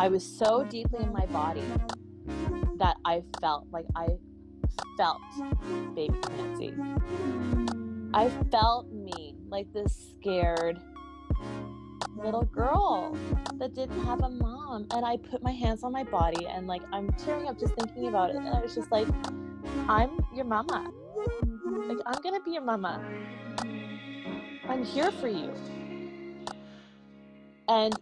I was so deeply in my body that I felt like I felt baby Clancy. I felt me like this scared little girl that didn't have a mom. And I put my hands on my body and like I'm tearing up just thinking about it. And I was just like, I'm your mama. Like, I'm gonna be your mama. I'm here for you. And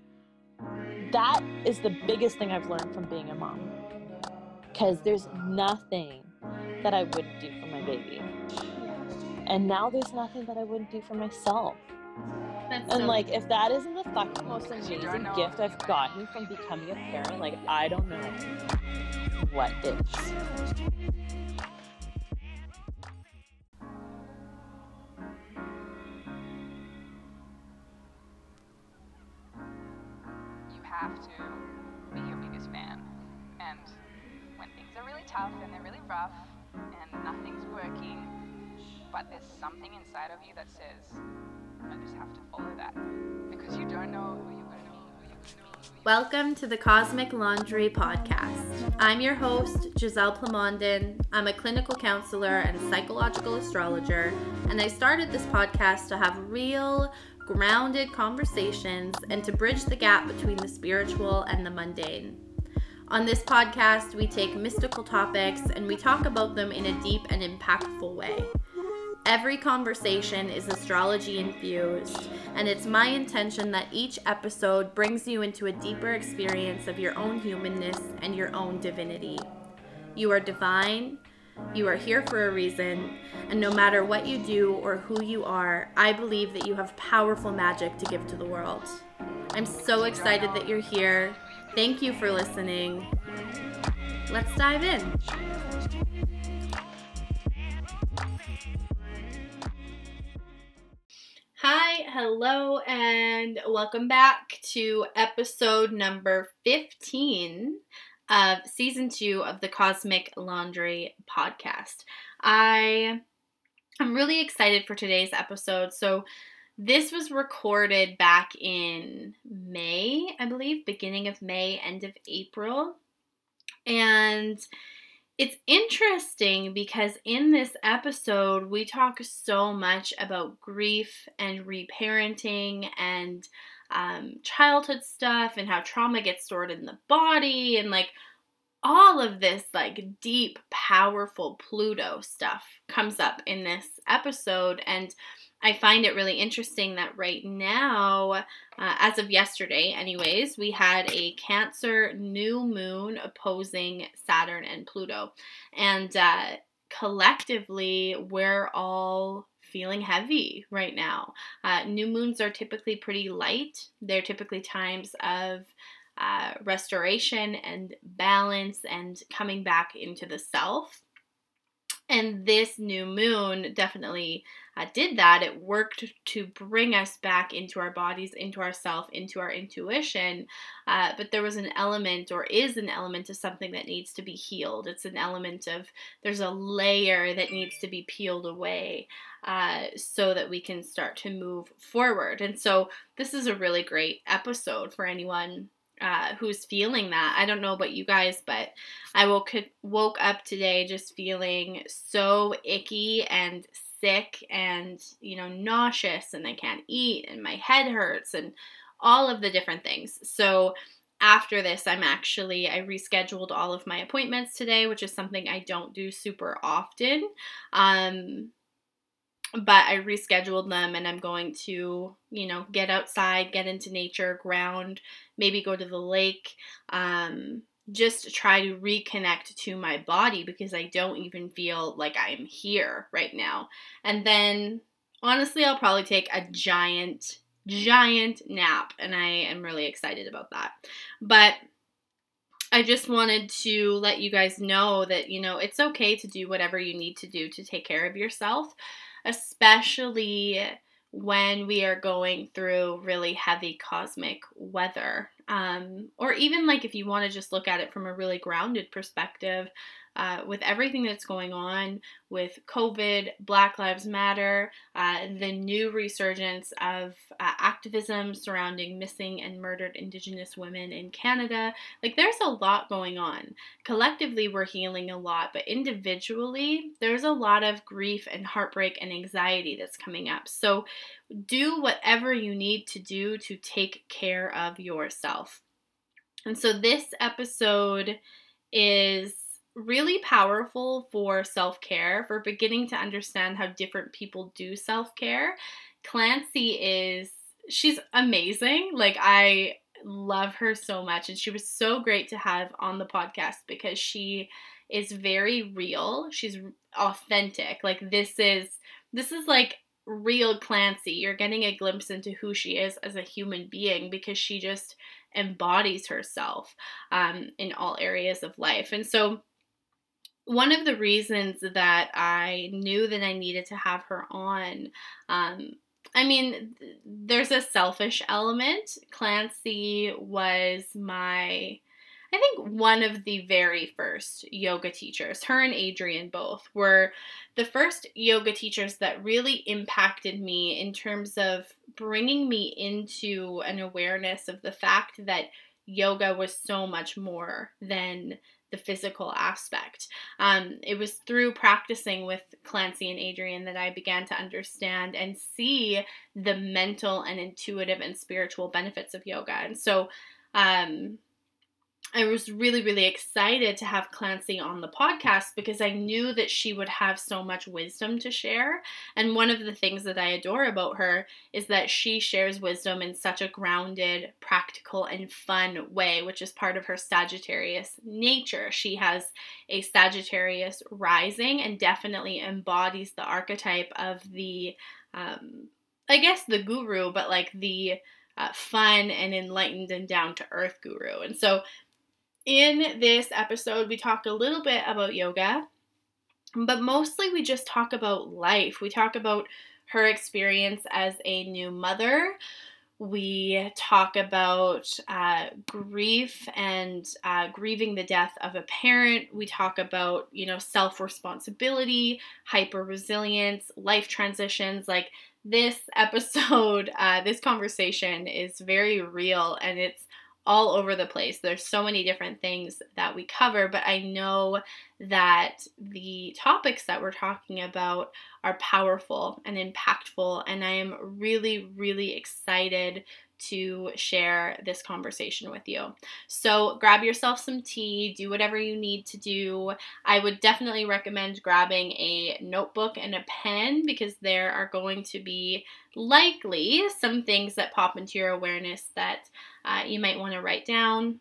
that is the biggest thing I've learned from being a mom. Because there's nothing that I wouldn't do for my baby. And now there's nothing that I wouldn't do for myself. That's and so like, if that isn't the fucking most amazing gift I've gotten from becoming a parent, like, I don't know what is. Have to be your biggest fan. And when things are really tough and they're really rough and nothing's working, but there's something inside of you that says, I just have to follow that. Because you don't know who you're going to be. Welcome to the Cosmic Laundry Podcast. I'm your host, Giselle Plamondon. I'm a clinical counselor and psychological astrologer, and I started this podcast to have real, grounded conversations, and to bridge the gap between the spiritual and the mundane. On this podcast, we take mystical topics and we talk about them in a deep and impactful way. Every conversation is astrology infused, and it's my intention that each episode brings you into a deeper experience of your own humanness and your own divinity. You are divine, you are here for a reason, and no matter what you do or who you are, I believe that you have powerful magic to give to the world. I'm so excited that you're here. Thank you for listening. Let's dive in. Hi, hello, and welcome back to episode number 15 of season two of the Cosmic Laundry podcast. I am really excited for today's episode. So, this was recorded back in May, I believe, beginning of May, end of April. And it's interesting because in this episode, we talk so much about grief and reparenting and um, childhood stuff and how trauma gets stored in the body and like all of this like deep powerful pluto stuff comes up in this episode. And i find it really interesting that right now uh, as of yesterday anyways we had a cancer new moon opposing saturn and pluto. And uh, collectively we're all feeling heavy right now. Uh, new moons are typically pretty light. They're typically times of uh, restoration and balance and coming back into the self. And this new moon definitely uh, did that. It worked to bring us back into our bodies, into ourself, into our intuition. Uh, but there was an element, or is an element, of something that needs to be healed. It's an element of there's a layer that needs to be peeled away uh, so that we can start to move forward. And so this is a really great episode for anyone uh, who's feeling that. I don't know about you guys, but I woke woke up today just feeling so icky and sick and you know nauseous and I can't eat and my head hurts and all of the different things. So after this, I'm actually I rescheduled all of my appointments today, which is something I don't do super often. Um, but I rescheduled them and I'm going to, you know, get outside, get into nature, ground, maybe go to the lake, um, just try to reconnect to my body because I don't even feel like I'm here right now. And then honestly, I'll probably take a giant, giant nap, and I am really excited about that. But I just wanted to let you guys know that, you know, it's okay to do whatever you need to do to take care of yourself especially when we are going through really heavy cosmic weather. um, or even like if you want to just look at it from a really grounded perspective, uh, with everything that's going on with COVID, Black Lives Matter, uh, the new resurgence of uh, activism surrounding missing and murdered Indigenous women in Canada. Like, there's a lot going on. Collectively, we're healing a lot, but individually, there's a lot of grief and heartbreak and anxiety that's coming up. So, do whatever you need to do to take care of yourself. And so, this episode is really powerful for self care, for beginning to understand how different people do self care. Clancy is, she's amazing. Like, I love her so much. And she was so great to have on the podcast because she is very real. She's authentic. Like, this is, this is like, real Clancy. You're getting a glimpse into who she is as a human being because she just embodies herself um, in all areas of life. And so one of the reasons that I knew that I needed to have her on, um, I mean, there's a selfish element. Clancy was my, I think, one of the very first yoga teachers. Her and Adrian both were the first yoga teachers that really impacted me in terms of bringing me into an awareness of the fact that yoga was so much more than the physical aspect. Um, it was through practicing with Clancy and Adrian that I began to understand and see the mental and intuitive and spiritual benefits of yoga. And so, um, I was really, really excited to have Clancy on the podcast because I knew that she would have so much wisdom to share. And one of the things that I adore about her is that she shares wisdom in such a grounded, practical, and fun way, which is part of her Sagittarius nature. She has a Sagittarius rising and definitely embodies the archetype of the, um, I guess, the guru, but like the uh, fun and enlightened and down to earth guru. And so in this episode, we talk a little bit about yoga, but mostly we just talk about life. We talk about her experience as a new mother. We talk about uh, grief and uh, grieving the death of a parent. We talk about, you know, self responsibility, hyper resilience, life transitions. Like this episode, uh, this conversation is very real and it's all over the place. There's so many different things that we cover, but I know that the topics that we're talking about are powerful and impactful, and I am really, really excited to share this conversation with you. So grab yourself some tea, do whatever you need to do. I would definitely recommend grabbing a notebook and a pen because there are going to be likely some things that pop into your awareness that uh, you might want to write down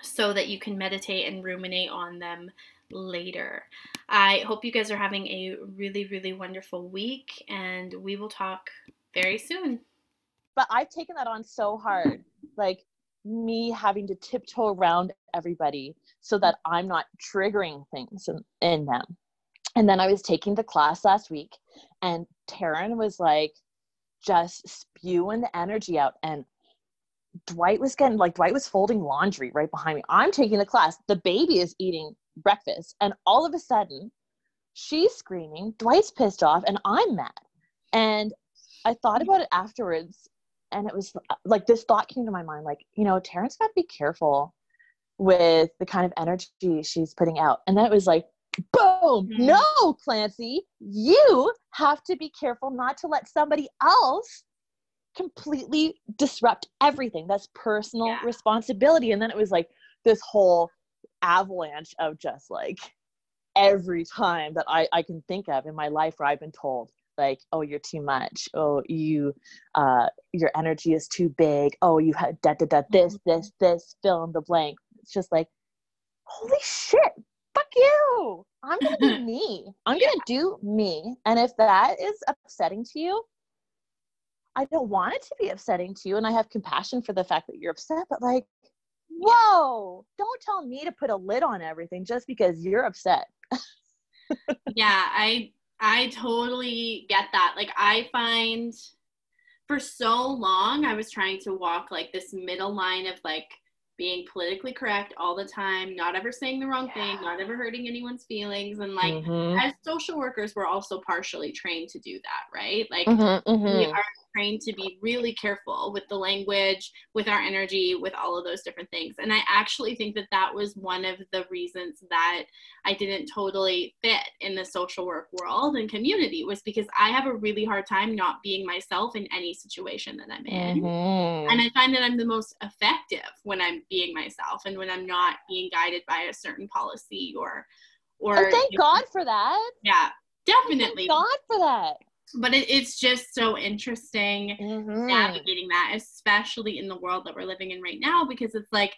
so that you can meditate and ruminate on them later. I hope you guys are having a really, really wonderful week, and we will talk very soon but I've taken that on so hard. Like me having to tiptoe around everybody so that I'm not triggering things in, in them. And then I was taking the class last week and Taryn was like just spewing the energy out and Dwight was getting like Dwight was folding laundry right behind me. I'm taking the class. The baby is eating breakfast and all of a sudden she's screaming, Dwight's pissed off and I'm mad. And I thought about it afterwards and it was uh, like this thought came to my mind like you know Taryn's got to be careful with the kind of energy she's putting out and then it was like boom mm-hmm. no clancy you have to be careful not to let somebody else completely disrupt everything that's personal yeah. responsibility and then it was like this whole avalanche of just like every time that I, I can think of in my life where I've been told like oh you're too much. Oh you uh your energy is too big. Oh you had da da da this mm-hmm. this this fill in the blank. It's just like holy shit fuck you. I'm gonna be me. I'm gonna do me. And if that is upsetting to you i don't want it to be upsetting to you and i have compassion for the fact that you're upset but like whoa don't tell me to put a lid on everything just because you're upset. Yeah i I totally get that. Like I find for so long I was trying to walk like this middle line of like being politically correct all the time, not ever saying the wrong thing, not ever hurting anyone's feelings. And like Mhm. as social workers, we're also partially trained to do that, right? Like Mhm, we mhm. are trained to be really careful with the language, with our energy, with all of those different things. And I actually think that that was one of the reasons that I didn't totally fit in the social work world and community was because I have a really hard time not being myself in any situation that I'm in. Mhm. And I find that I'm the most effective when I'm being myself and when I'm not being guided by a certain policy or or And thank God for that. yeah, definitely. Thank God for that. But it, it's just so interesting Mhm. navigating that, especially in the world that we're living in right now, because it's like,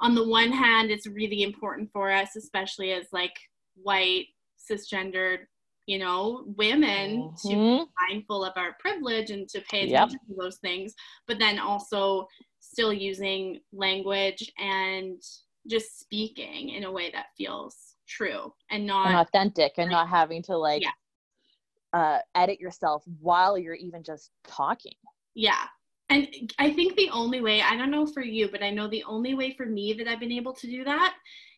on the one hand, it's really important for us, especially as like white, cisgendered, you know, women, to be Mhm. mindful of our privilege and to pay Yep. attention to those things, but then also still using language and just speaking in a way that feels true and not and authentic and not having to like Yeah. Uh, edit yourself while you're even just talking. Yeah. And I think the only way, I don't know for you, but I know the only way for me that I've been able to do that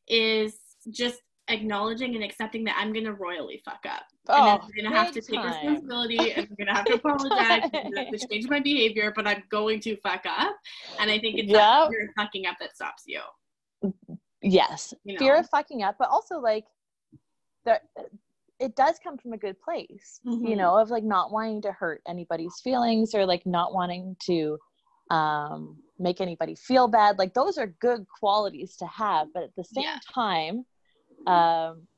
is just acknowledging and accepting that I'm going to royally fuck up. and Oh, I'm going to have to big take time. responsibility and I'm going to have to apologize and I'm gonna have to change my behavior, but I'm going to fuck up. And I think it's that fear of fucking up that stops you. Yes, You fear of fucking up, but also like the it does come from a good place, you Mhm. know, of like not wanting to hurt anybody's feelings or like not wanting to um, make anybody feel bad. Like those are good qualities to have, but at the same Yeah. time, um,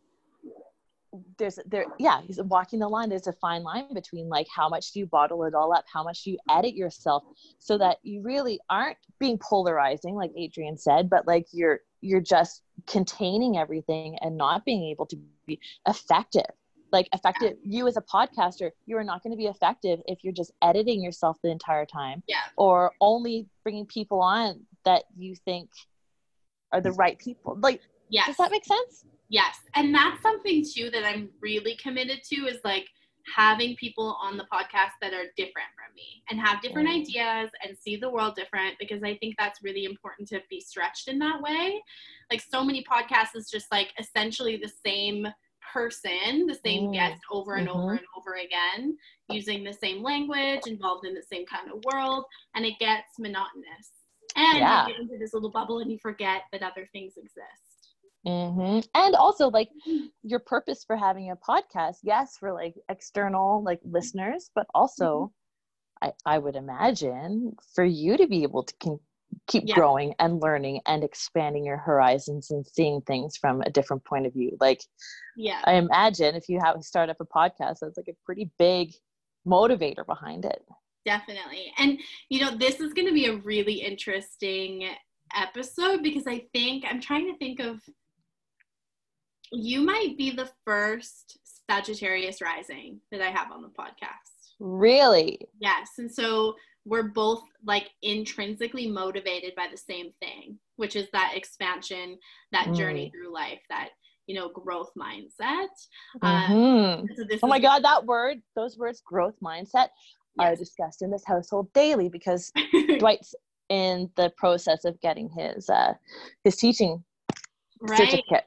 there's there yeah he's walking the line there's a fine line between like how much do you bottle it all up how much do you edit yourself so that you really aren't being polarizing like adrian said but like you're you're just containing everything and not being able to be effective like effective you as a podcaster you are not going to be effective if you're just editing yourself the entire time Yeah. or only bringing people on that you think are the right people like Yes. does that make sense Yes. And that's something too that I'm really committed to is like having people on the podcast that are different from me and have different Mm. ideas and see the world different because I think that's really important to be stretched in that way. Like so many podcasts is just like essentially the same person, the same Mm. guest over and over Mhm. and over again, using the same language, involved in the same kind of world, and it gets monotonous. And Yeah. you get into this little bubble and you forget that other things exist. Hmm And also, like, your purpose for having a podcast, yes, for like external like listeners, but also, I I would imagine for you to be able to con- keep Yeah. growing and learning and expanding your horizons and seeing things from a different point of view. Like, Yeah. I imagine if you have start up a podcast, that's like a pretty big motivator behind it. Definitely. And, you know, this is going to be a really interesting episode because I think, I'm trying to think of, you might be the first Sagittarius rising that I have on the podcast. Really? Yes. And so we're both like intrinsically motivated by the same thing, which is that expansion, that journey through life, that, you know, growth mindset. Uh, Mhm. so this Oh my God, that word, those words, growth mindset, are discussed in this household daily because Dwight's in the process of getting his uh, his teaching right. certificate.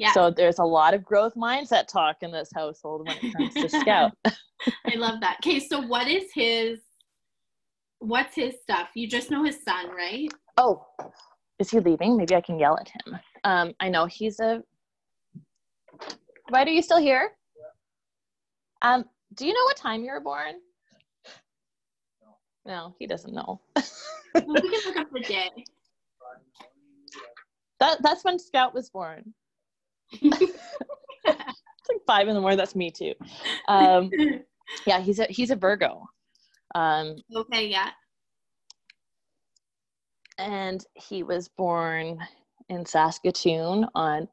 Yeah. So there's a lot of growth mindset talk in this household when it comes to Scout. I love that. Okay, so what is his what's his stuff? You just know his son, right? oh, is he leaving? Maybe I can yell at him. Um, I know he's a. Dwight, are you still here? Um, do you know what time you were born? No, he doesn't know. Well, we can look up the day. That that's when Scout was born. It's like five in the morning. That's me too. Um, yeah, he's a he's a Virgo, um, okay, yeah. and he was born in Saskatoon on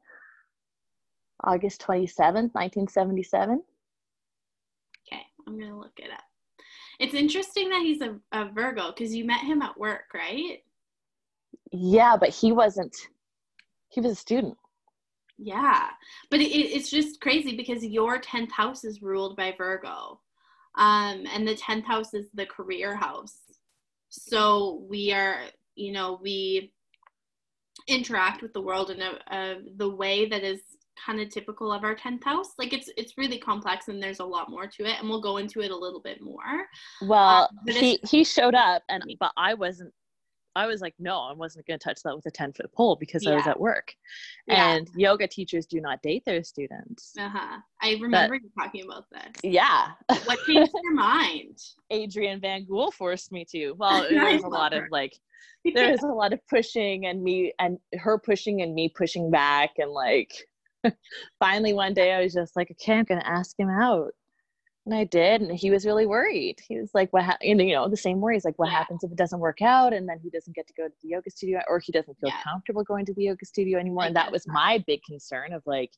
August twenty seventh, nineteen seventy seven. Okay, I'm gonna look it up. It's interesting that he's a, a Virgo because you met him at work, right? Yeah, but he wasn't. He was a student. Yeah, but it, it's just crazy because your tenth house is ruled by Virgo, Um, and the 10th house is the career house. So we are, you know, we interact with the world in a, a the way that is kind of typical of our 10th house like it's it's really complex and there's a lot more to it and we'll go into it a little bit more Well, Um, he he showed up, and but I wasn't. I was like, no, I wasn't going to touch that with a ten foot pole because I was at work. Yeah. And yoga teachers do not date their students. uh-huh i remember you talking about this Yeah, what changed your mind Adrian Van Gool forced me to. Well, there was a lot her. of like, there was a lot of pushing and me and her pushing and me pushing back and like. finally, one day I was just like, okay, I'm going to ask him out. And I did, and he was really worried. He was like, "What? Ha-, you know, you know, the same worries. Like, what Yeah. happens if it doesn't work out, and then he doesn't get to go to the yoga studio, or he doesn't feel Yeah. comfortable going to the yoga studio anymore?" I and that was my big concern of like,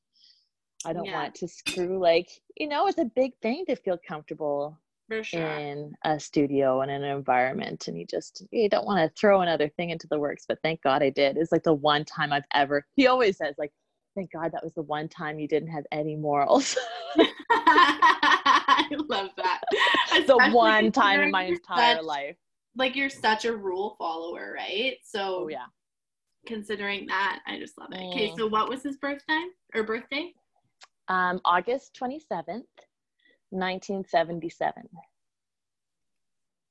I don't Yeah. want to screw like, you know, it's a big thing to feel comfortable for sure in a studio and an environment, and you just you don't want to throw another thing into the works. But thank God I did. It's like the one time I've ever. He always says like. Thank God that was the one time you didn't have any morals. i love that the one time in my entire such- life. like you're such a rule follower right so Oh yeah. considering that i just love it okay Mm. so what was his birthday or birthday Um, August 27th, 1977.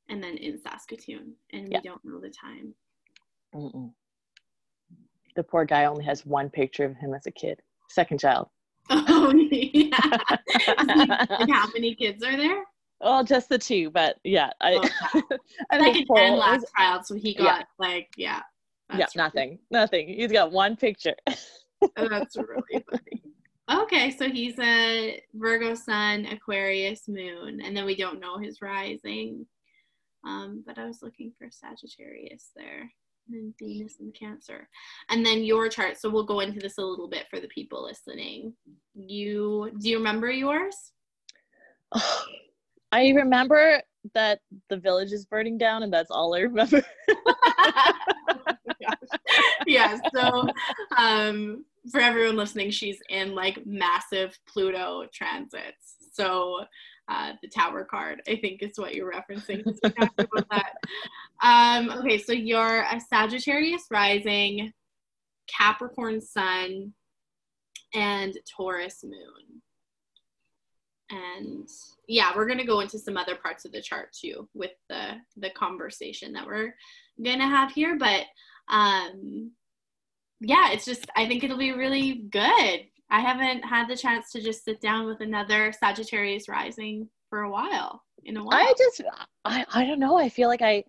and then in saskatoon and Yeah. we don't know the time Mm-mm. The poor guy only has one picture of him as a kid, second child. oh yeah and how many kids are there well, just the two, but yeah, I, Oh, I think second Paul and last child so he got Yeah. like yeah yeah, nothing, nothing. He's got one picture. Oh, that's really funny. Okay, so he's a Virgo Sun, Aquarius Moon, and then we don't know his rising. Um, but I was looking for Sagittarius there, then Venus and Cancer, and then your chart. So we'll go into this a little bit for the people listening. You do you remember yours? I remember that the village is burning down, and that's all I remember. yeah. So, um, for everyone listening, she's in like massive Pluto transits. So, uh, the Tower card, I think, is what you're referencing. Um, okay, so you're a Sagittarius rising, Capricorn Sun, and Taurus Moon. And yeah, we're gonna go into some other parts of the chart too with the the conversation that we're gonna have here. But um yeah it's just i think it'll be really good i haven't had the chance to just sit down with another sagittarius rising for a while in a while I just I, I don't know. I feel like I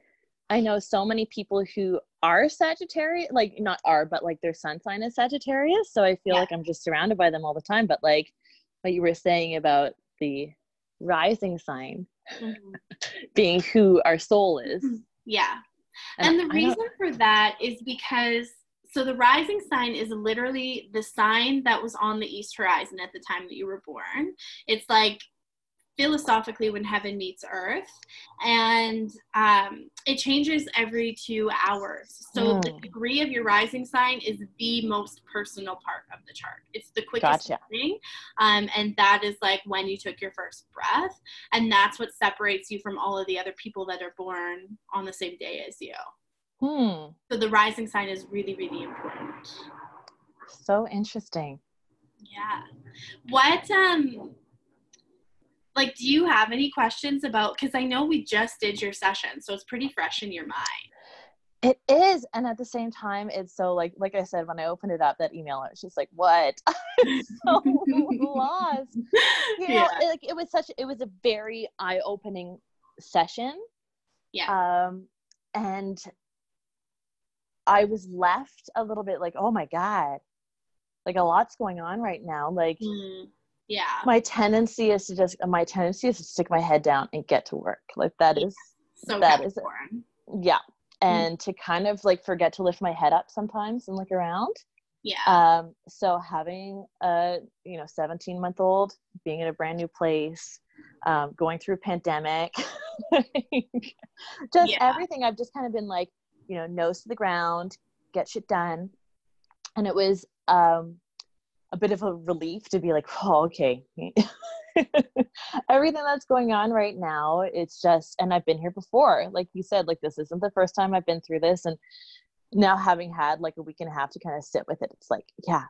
I know so many people who are Sagittarius, like not are, but like their sun sign is Sagittarius. So I feel Yeah. like I'm just surrounded by them all the time. But like what you were saying about the rising sign Mhm. being who our soul is. yeah and the I reason for that is because so the rising sign is literally the sign that was on the east horizon at the time that you were born it's like philosophically when heaven meets earth and um, it changes every two hours so the Mm. degree of your rising sign is the most personal part of the chart it's the quickest Gotcha. thing um, and that is like when you took your first breath and that's what separates you from all of the other people that are born on the same day as you Hmm. so the rising sign is really really important So interesting. yeah what um like do you have any questions about because i know we just did your session so it's pretty fresh in your mind It is, and at the same time, it's so like like I said when I opened it up that email, I was just like, "What?" so lost. You know, yeah it, like it was such. It was a very eye-opening session. yeah Um, and I was left a little bit like, "Oh my god!" Like a lot's going on right now. Like Mm, yeah my tendency is to just my tendency is to stick my head down and get to work. Like that is so that is- yeah. Mm. And to kind of like forget to lift my head up sometimes and look around. yeah um so having a you know 17 month old being in a brand new place um going through pandemic just Yeah. everything i've just kind of been like you know nose to the ground get shit done. And it was um a bit of a relief to be like oh okay. Everything that's going on right now it's just and i've been here before like you said like this isn't the first time i've been through this. And now having had like a week and a half to kind of sit with it it's like yeah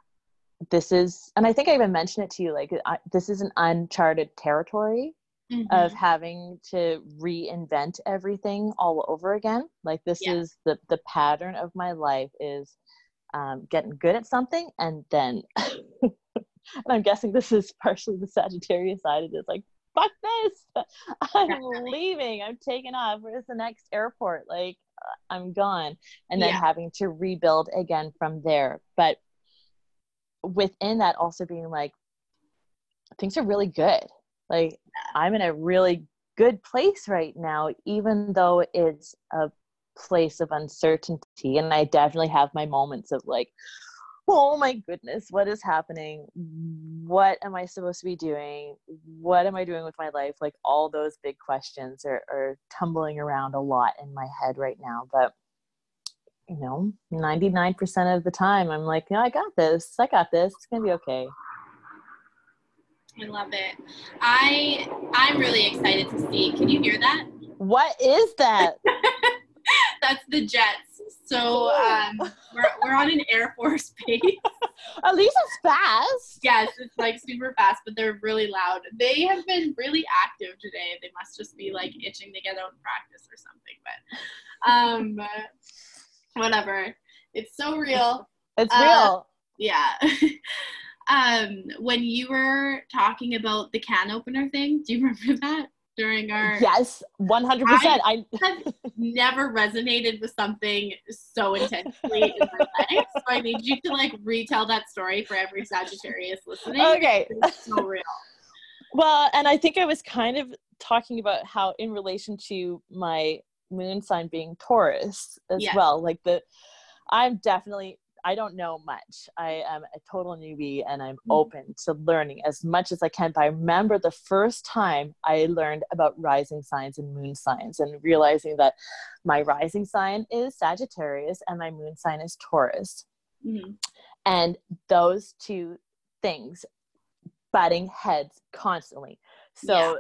this is and i think i even mentioned it to you like I, this is an uncharted territory mm-hmm. of having to reinvent everything all over again. Like this yeah. is the the pattern of my life is um, getting good at something and then and i'm guessing this is partially the sagittarius side it is like fuck this! I'm leaving. I'm taking off. Where's the next airport? Like uh, i'm gone. And then yeah. having to rebuild again from there. But within that also being like things are really good like i'm in a really good place right now even though it's a place of uncertainty. And i definitely have my moments of like oh my goodness what is happening? What am i supposed to be doing? What am i doing with my life? Like all those big questions are, are tumbling around a lot in my head right now. But you know 99% of the time i'm like yeah i got this. I got this. It's gonna be okay i love it. I i'm really excited to see can you hear that? What is that? That's the jets. So um, we're, we're on an air force base. At least it's fast. Yes it's like super fast but they're really loud. They have been really active today. They must just be like itching to get out and practice or something but um whatever. It's so real. It's uh, real. Yeah. um, when you were talking about the can opener thing, do you remember that during our? Yes, one hundred percent. I have never resonated with something so intensely in my life, so I need you to like retell that story for every Sagittarius listening. Okay, it's so real. Well, and I think I was kind of talking about how, in relation to my moon sign being Taurus as yes. well. Like the, I'm definitely, I don't know much. I am a total newbie and I'm mm-hmm. open to learning as much as I can. But I remember the first time I learned about rising signs and moon signs and realizing that my rising sign is Sagittarius and my moon sign is Taurus. Mm-hmm. And those two things butting heads constantly. So yeah.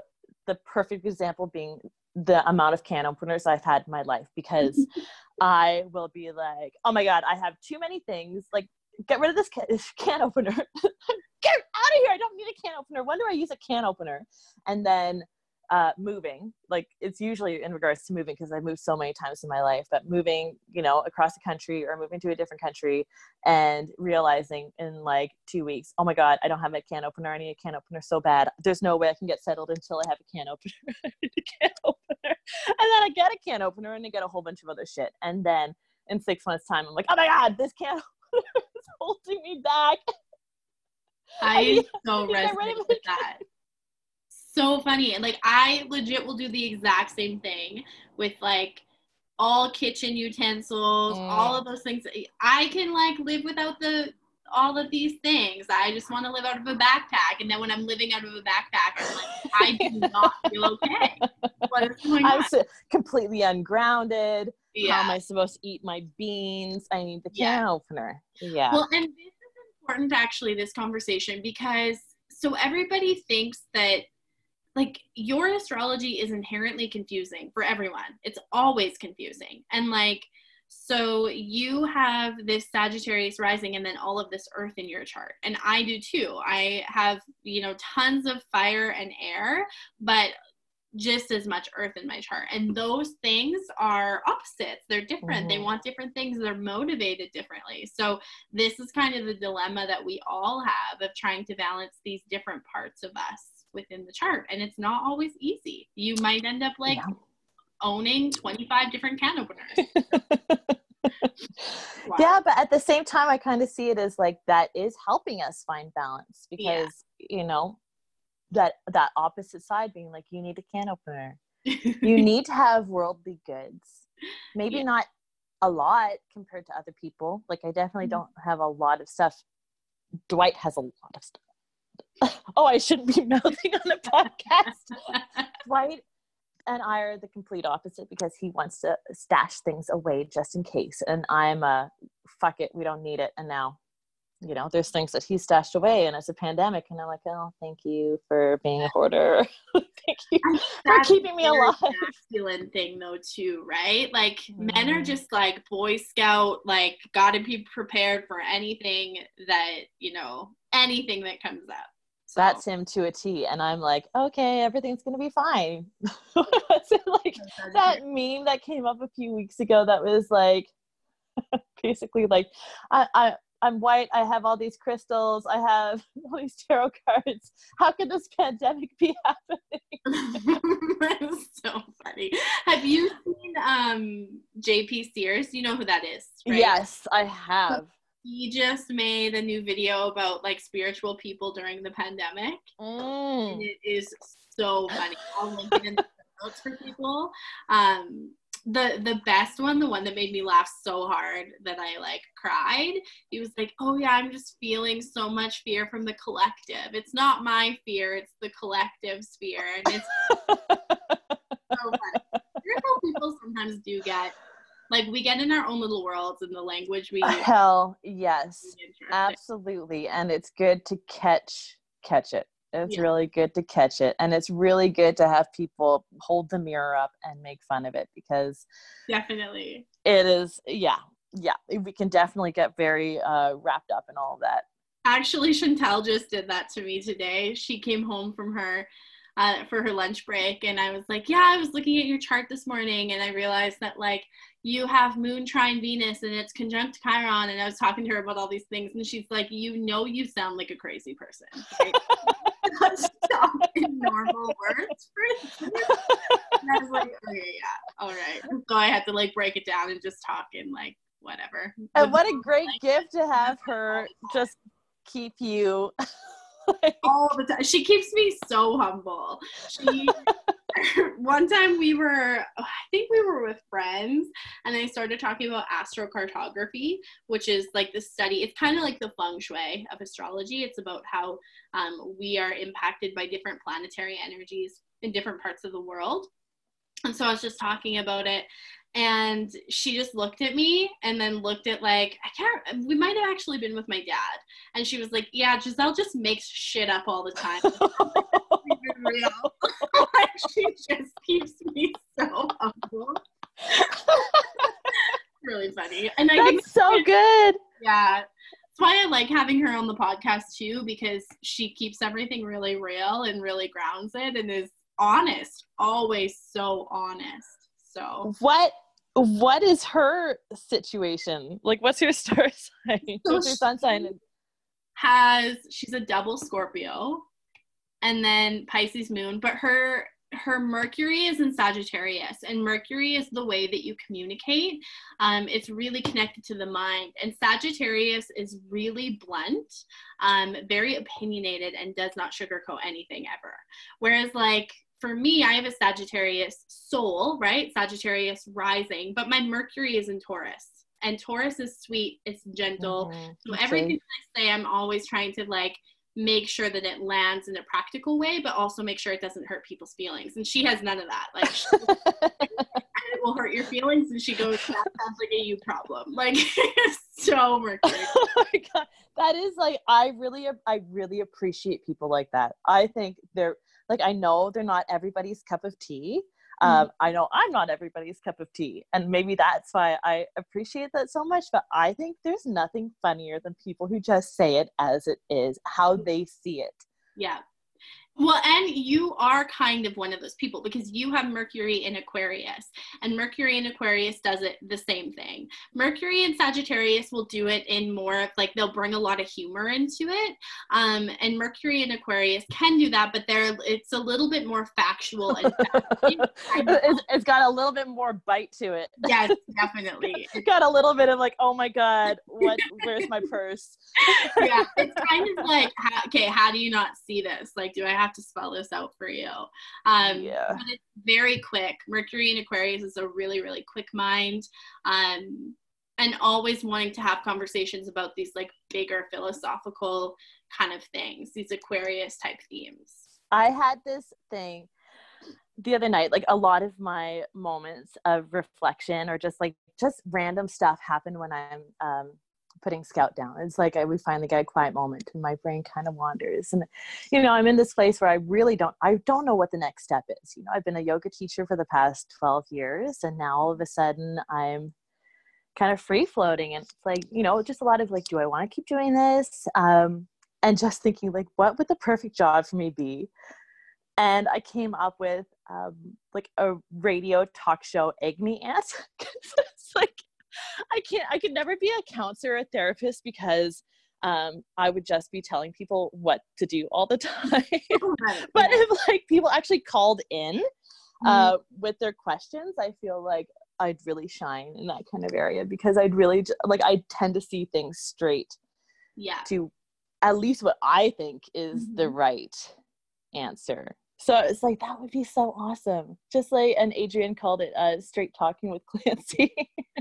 the perfect example being the amount of can openers I've had in my life because I will be like, oh my God, I have too many things. Like, get rid of this can, can opener. get out of here. I don't need a can opener. When do I use a can opener? And then uh, moving like it's usually in regards to moving because i've moved so many times in my life but moving you know across the country or moving to a different country and realizing in like two weeks oh my god i don't have a can opener i need a can opener so bad. There's no way i can get settled until i have a can opener a can opener. And then i get a can opener and i get a whole bunch of other shit. And then in six months time i'm like oh my god this can opener is holding me back. I am so resonate with that so funny. And like I legit will do the exact same thing with like all kitchen utensils, mm. all of those things. I can like live without the all of these things. I just want to live out of a backpack. And then when I'm living out of a backpack, I'm like, I do not feel okay. What is going I'm on? completely ungrounded. Yeah. How am I supposed to eat my beans? I need the can yeah. opener. Yeah. Well, and this is important actually, this conversation, because so everybody thinks that like your astrology is inherently confusing for everyone. It's always confusing. And like, so you have this Sagittarius rising and then all of this earth in your chart. And I do too. I have, you know, tons of fire and air, but just as much earth in my chart. And those things are opposites. They're different. Mm-hmm. They want different things. They're motivated differently. So this is kind of the dilemma that we all have of trying to balance these different parts of us within the chart and it's not always easy you might end up like yeah. owning 25 different can openers wow. yeah but at the same time i kind of see it as like that is helping us find balance because yeah. you know that that opposite side being like you need a can opener you need to have worldly goods maybe yeah. not a lot compared to other people like i definitely mm-hmm. don't have a lot of stuff dwight has a lot of stuff oh, I shouldn't be mouthing on a podcast. Dwight and I are the complete opposite because he wants to stash things away just in case. And I'm a fuck it, we don't need it. And now you know, there's things that he stashed away and it's a pandemic. And I'm like, oh, thank you for being a hoarder. thank you for keeping me alive. Masculine thing though, too, right? Like mm. men are mm-hmm. just like Boy Scout, like gotta be prepared for anything that, you know, anything that comes up. So. That's him to a T. And I'm like, okay, everything's gonna be fine. like that meme that came up a few weeks ago that was like basically like I, I I'm white. I have all these crystals. I have all these tarot cards. How could this pandemic be happening? That's so funny. Have you seen um, JP Sears? You know who that is, right? Yes, I have. He just made a new video about like spiritual people during the pandemic. Mm. And it is so funny. I'll link it in the notes for people. Um, the the best one, the one that made me laugh so hard that I like cried. He was like, "Oh yeah, I'm just feeling so much fear from the collective. It's not my fear; it's the collective's fear." And it's so funny. people sometimes do get like we get in our own little worlds and the language we hell yes absolutely and it's good to catch catch it it's yeah. really good to catch it. And it's really good to have people hold the mirror up and make fun of it because definitely it is, yeah, yeah. We can definitely get very uh, wrapped up in all of that. Actually, Chantel just did that to me today. She came home from her uh, for her lunch break, and I was like, "Yeah, I was looking at your chart this morning, and I realized that like you have Moon trine Venus, and it's conjunct Chiron." And I was talking to her about all these things, and she's like, "You know, you sound like a crazy person." Right? normal words for And I was like, okay, yeah, all right. So I had to like break it down and just talk and like whatever. And what a great like, gift to have her just keep you like... all the time. She keeps me so humble. She one time we were i think we were with friends and i started talking about astrocartography which is like the study it's kind of like the feng shui of astrology it's about how um, we are impacted by different planetary energies in different parts of the world and so i was just talking about it and she just looked at me and then looked at like i can't we might have actually been with my dad. And she was like yeah giselle just makes shit up all the time. Real she just keeps me so humble. Really funny. And i That's think so good. yeah. That's why i like having her on the podcast too because she keeps everything really real and really grounds it and is honest always so honest so what what is her situation? Like what's her star sign? So what's her sun sign? Has she's a double Scorpio and then Pisces moon, but her her Mercury is in Sagittarius, and Mercury is the way that you communicate. Um, it's really connected to the mind, and Sagittarius is really blunt, um, very opinionated, and does not sugarcoat anything ever. Whereas, like for me, I have a Sagittarius soul, right? Sagittarius rising, but my Mercury is in Taurus. And Taurus is sweet, it's gentle. Mm-hmm. So everything I say, I'm always trying to like make sure that it lands in a practical way, but also make sure it doesn't hurt people's feelings. And she has none of that. Like, it will hurt your feelings. And she goes, that sounds like a you problem. Like, so Mercury. oh my God. That is like, I really, I really appreciate people like that. I think they're, like I know they're not everybody's cup of tea. Um, mm-hmm. I know I'm not everybody's cup of tea, and maybe that's why I appreciate that so much. But I think there's nothing funnier than people who just say it as it is, how mm-hmm. they see it. Yeah, well, and you are kind of one of those people because you have Mercury in Aquarius, and Mercury in Aquarius does it the same thing. Mercury in Sagittarius will do it in more of like they'll bring a lot of humor into it, um, and Mercury in Aquarius can do that, but there it's a little bit more factual and it's, it's got a little bit more bite to it. Yes, definitely. it's got a little bit of like, oh my god, what? Where's my purse? yeah, it's kind of like, okay, how do you not see this? Like, do I have to spell this out for you. Um, yeah. But it's very quick. Mercury in Aquarius is a really, really quick mind. Um, and always wanting to have conversations about these like bigger philosophical kind of things, these Aquarius type themes. I had this thing the other night, like a lot of my moments of reflection or just like just random stuff happen when I'm um, putting Scout down. It's like I, we finally get a quiet moment and my brain kind of wanders. And, you know, I'm in this place where I really don't, I don't know what the next step is. You know, I've been a yoga teacher for the past 12 years and now all of a sudden I'm kind of free floating. And it's like, you know, just a lot of like, do I want to keep doing this? Um, and just thinking like, what would the perfect job for me be? And I came up with um, like a radio talk show agony aunt. it's like I can't I could never be a counselor or a therapist because um, I would just be telling people what to do all the time. But if like people actually called in uh, with their questions, I feel like I'd really shine in that kind of area because I'd really like I tend to see things straight. Yeah. To at least what I think is mm-hmm. the right answer. So it's like that would be so awesome. Just like and Adrian called it uh straight talking with Clancy.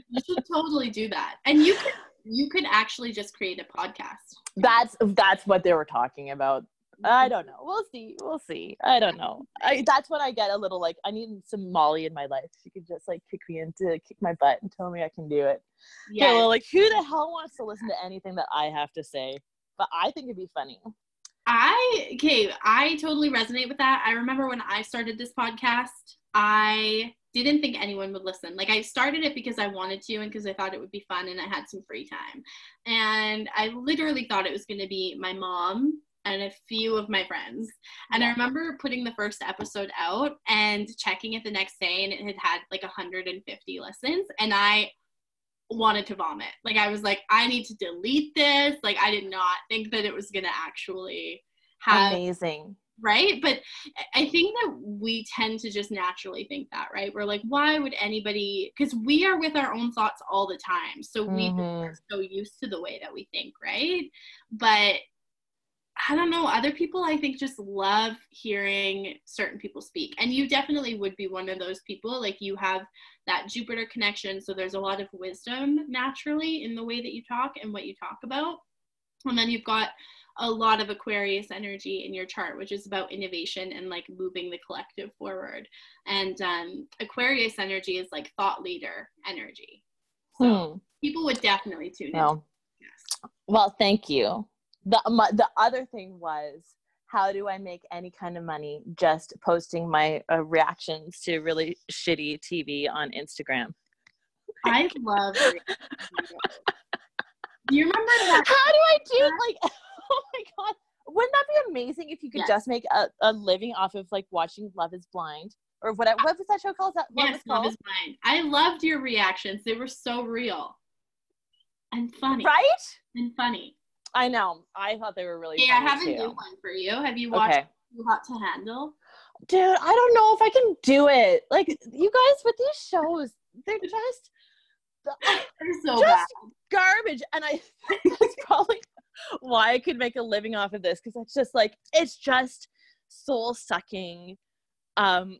you should totally do that. And you could you could actually just create a podcast. That's that's what they were talking about. I don't know. We'll see. We'll see. I don't know. I, that's when I get a little like I need some Molly in my life. She could just like kick me into kick my butt and tell me I can do it. Yeah. well, like who the hell wants to listen to anything that I have to say? But I think it'd be funny. I okay, I totally resonate with that. I remember when I started this podcast, I didn't think anyone would listen. Like I started it because I wanted to and because I thought it would be fun and I had some free time. And I literally thought it was going to be my mom and a few of my friends. And. I remember putting the first episode out and checking it the next day and it had had like 150 listens and I wanted to vomit. Like I was like, I need to delete this. Like I did not think that it was gonna actually have amazing. Right. But I think that we tend to just naturally think that, right? We're like, why would anybody because we are with our own thoughts all the time. So we mm-hmm. are so used to the way that we think, right? But I don't know, other people I think just love hearing certain people speak. And you definitely would be one of those people. Like you have that Jupiter connection. So there's a lot of wisdom naturally in the way that you talk and what you talk about. And then you've got a lot of Aquarius energy in your chart, which is about innovation and like moving the collective forward. And um, Aquarius energy is like thought leader energy. So hmm. people would definitely tune in. Yes. Well, thank you. The, my, the other thing was how do I make any kind of money just posting my uh, reactions to really shitty TV on Instagram? I love. Do you remember that? How do I do like? Oh my god! Wouldn't that be amazing if you could yes. just make a, a living off of like watching Love Is Blind or what? What was that show called? That what yes, Love Is Blind. I loved your reactions. They were so real and funny. Right? And funny. I know. I thought they were really. Yeah, I have a new one for you. Have you watched okay. Too Hot to Handle? Dude, I don't know if I can do it. Like you guys with these shows, they're just they're so just bad. garbage. And I think that's probably why I could make a living off of this because it's just like it's just soul sucking. Um,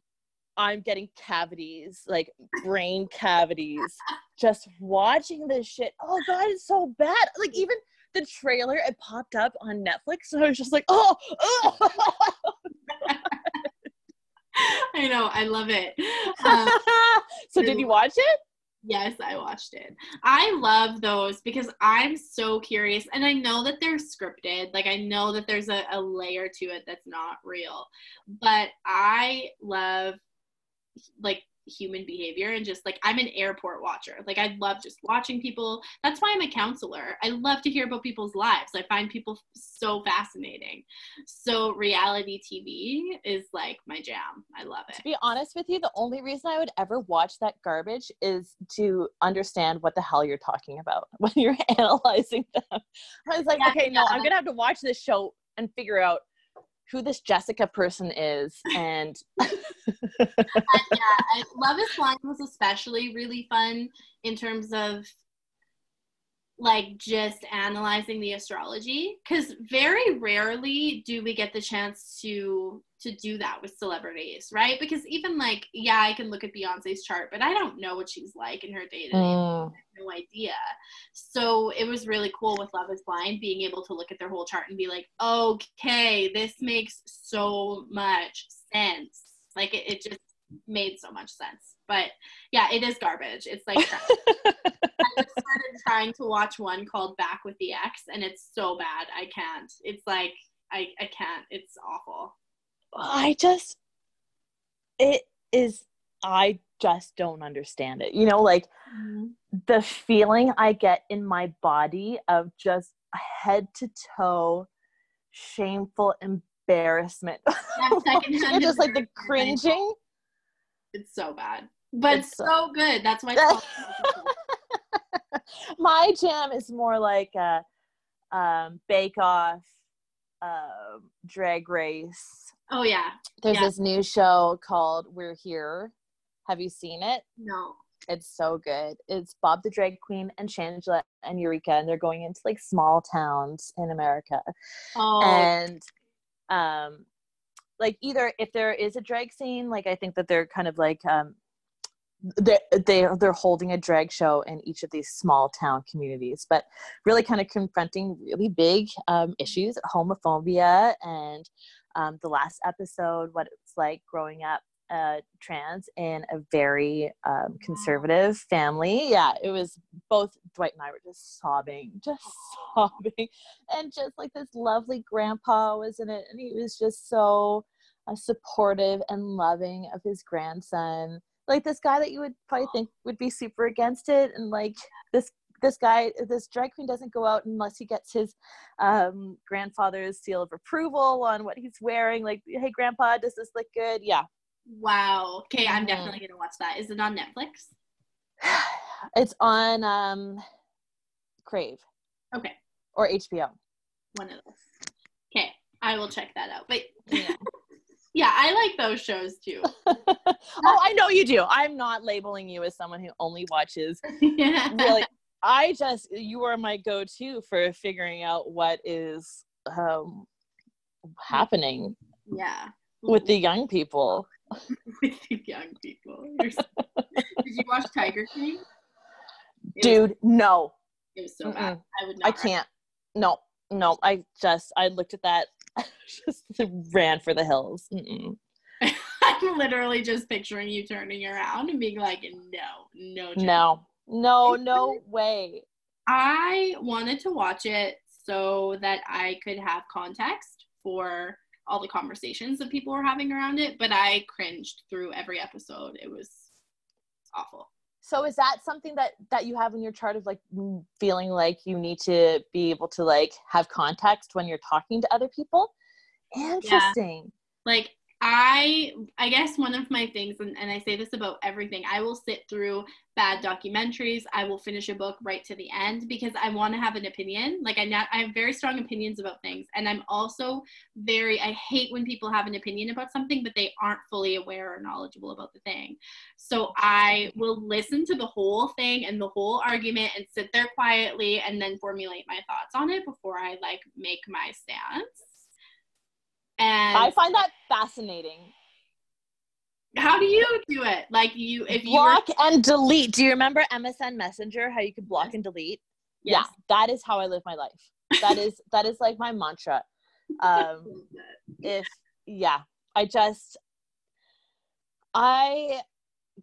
I'm getting cavities, like brain cavities, just watching this shit. Oh god, it's so bad. Like even the trailer it popped up on Netflix, so I was just like, oh, oh. I know, I love it. Um, so did you watch it? Yes, I watched it. I love those because I'm so curious and I know that they're scripted. Like I know that there's a, a layer to it that's not real. But I love like human behavior and just like I'm an airport watcher. Like I love just watching people. That's why I'm a counselor. I love to hear about people's lives. I find people so fascinating. So reality TV is like my jam. I love it. To be honest with you, the only reason I would ever watch that garbage is to understand what the hell you're talking about when you're analyzing them. I was like, yeah, okay, yeah. no, I'm gonna have to watch this show and figure out who this Jessica person is and, yeah, uh, I, Love is Blind was especially really fun in terms of like just analyzing the astrology? Because very rarely do we get the chance to to do that with celebrities right? Because even like yeah i can look at beyonce's chart but i don't know what she's like in her day to day mm. no idea. So it was really cool with love is blind being able to look at their whole chart and be like okay this makes so much sense. Like it, it just made so much sense. But yeah, it is garbage. It's like I just started trying to watch one called Back with the Ex, and it's so bad. I can't. It's like I I can't. It's awful. I just it is I just don't understand it. You know, like mm-hmm. the feeling I get in my body of just head to toe shameful embarrassment. Just like the cringing. It's so bad, but It's so- so good. That's my. My jam is more like a um, bake off, um drag race. oh yeah, There's Yeah. this new show called We're Here. Have you seen it? no. It's so good. It's Bob the Drag Queen and Shangela and Eureka, and they're going into like small towns in America. Oh, And um like either if there is a drag scene, like I think that they're kind of like um they they they're holding a drag show in each of these small town communities, but really kind of confronting really big um, issues, homophobia, and um, the last episode, what it's like growing up uh, trans in a very um, conservative family. Yeah, it was both Dwight and I were just sobbing, just sobbing, and just like this lovely grandpa was in it, and he was just so uh, supportive and loving of his grandson. Like this guy that you would probably think would be super against it, and like this this guy, this drag queen doesn't go out unless he gets his um, grandfather's seal of approval on what he's wearing. Like, hey, grandpa, does this look good? Yeah, wow. Okay, I'm Mhm. definitely gonna watch that. Is it on Netflix? it's on um, Crave Okay, or HBO. one of those. Okay, I will check that out. But Yeah. yeah, I like those shows too. oh, I know you do. I'm not labeling you as someone who only watches yeah. really i just you are my go-to for figuring out what is um happening Yeah. with the young people with the young people. You're so- Did you watch Tiger King? It was- dude no it was so bad. Mm-mm. I would not. i can't no no i just i looked at that just ran for the hills Mm-mm. I'm literally just picturing you turning around and being like, no, no, chance. no no no way I wanted to watch it so that I could have context for all the conversations that people were having around it, but I cringed through every episode. It was awful. so is that something that that you have in your chart of like feeling like you need to be able to like have context when you're talking to other people interesting Like I I guess one of my things and, and I say this about everything, I will sit through bad documentaries. I will finish a book right to the end because I want to have an opinion. Like I not I have very strong opinions about things. And I'm also very I hate when people have an opinion about something but they aren't fully aware or knowledgeable about the thing. So I will listen to the whole thing and the whole argument and sit there quietly and then formulate my thoughts on it before I like make my stance. And i find that fascinating How do you do it? Like you, if you block and delete. Do you remember MSN Messenger? How you could block and delete? were, Yeah, that is how I live my life. That is that is like my mantra. Um, if yeah, I just I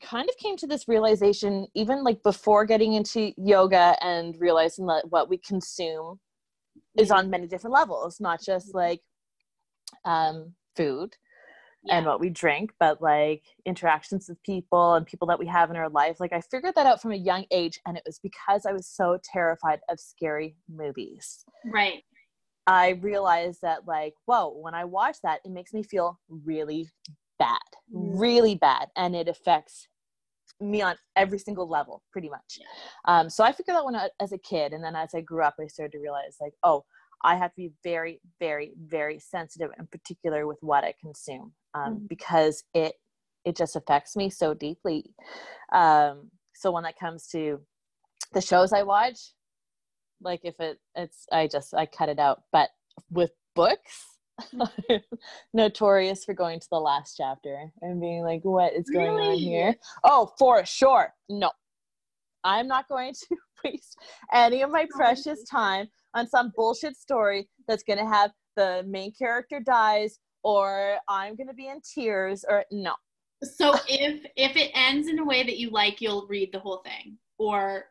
kind of came to this realization even like before getting into yoga and realizing that what we consume is on many different levels, not just like um, food and what we drink, but like interactions with people and people that we have in our life. Like I figured that out from a young age, and it was because I was so terrified of scary movies. right. I realized that, like, whoa, when I watch that, it makes me feel really bad, Mm. really bad, and it affects me on every single level, pretty much. Um, so I figured that when I, as a kid, and then as I grew up, I started to realize, like, oh, I have to be very, very, very sensitive and particular with what I consume um, Mhm. because it it just affects me so deeply. Um, so when it comes to the shows I watch, like if it it's I just I cut it out. But with books, I'm notorious for going to the last chapter and being like, what is going on here? Oh, for sure. No. I'm not going to waste any of my precious time on some bullshit story that's going to have the main character dies or I'm going to be in tears or no. So if if it ends in a way that you like, you'll read the whole thing, or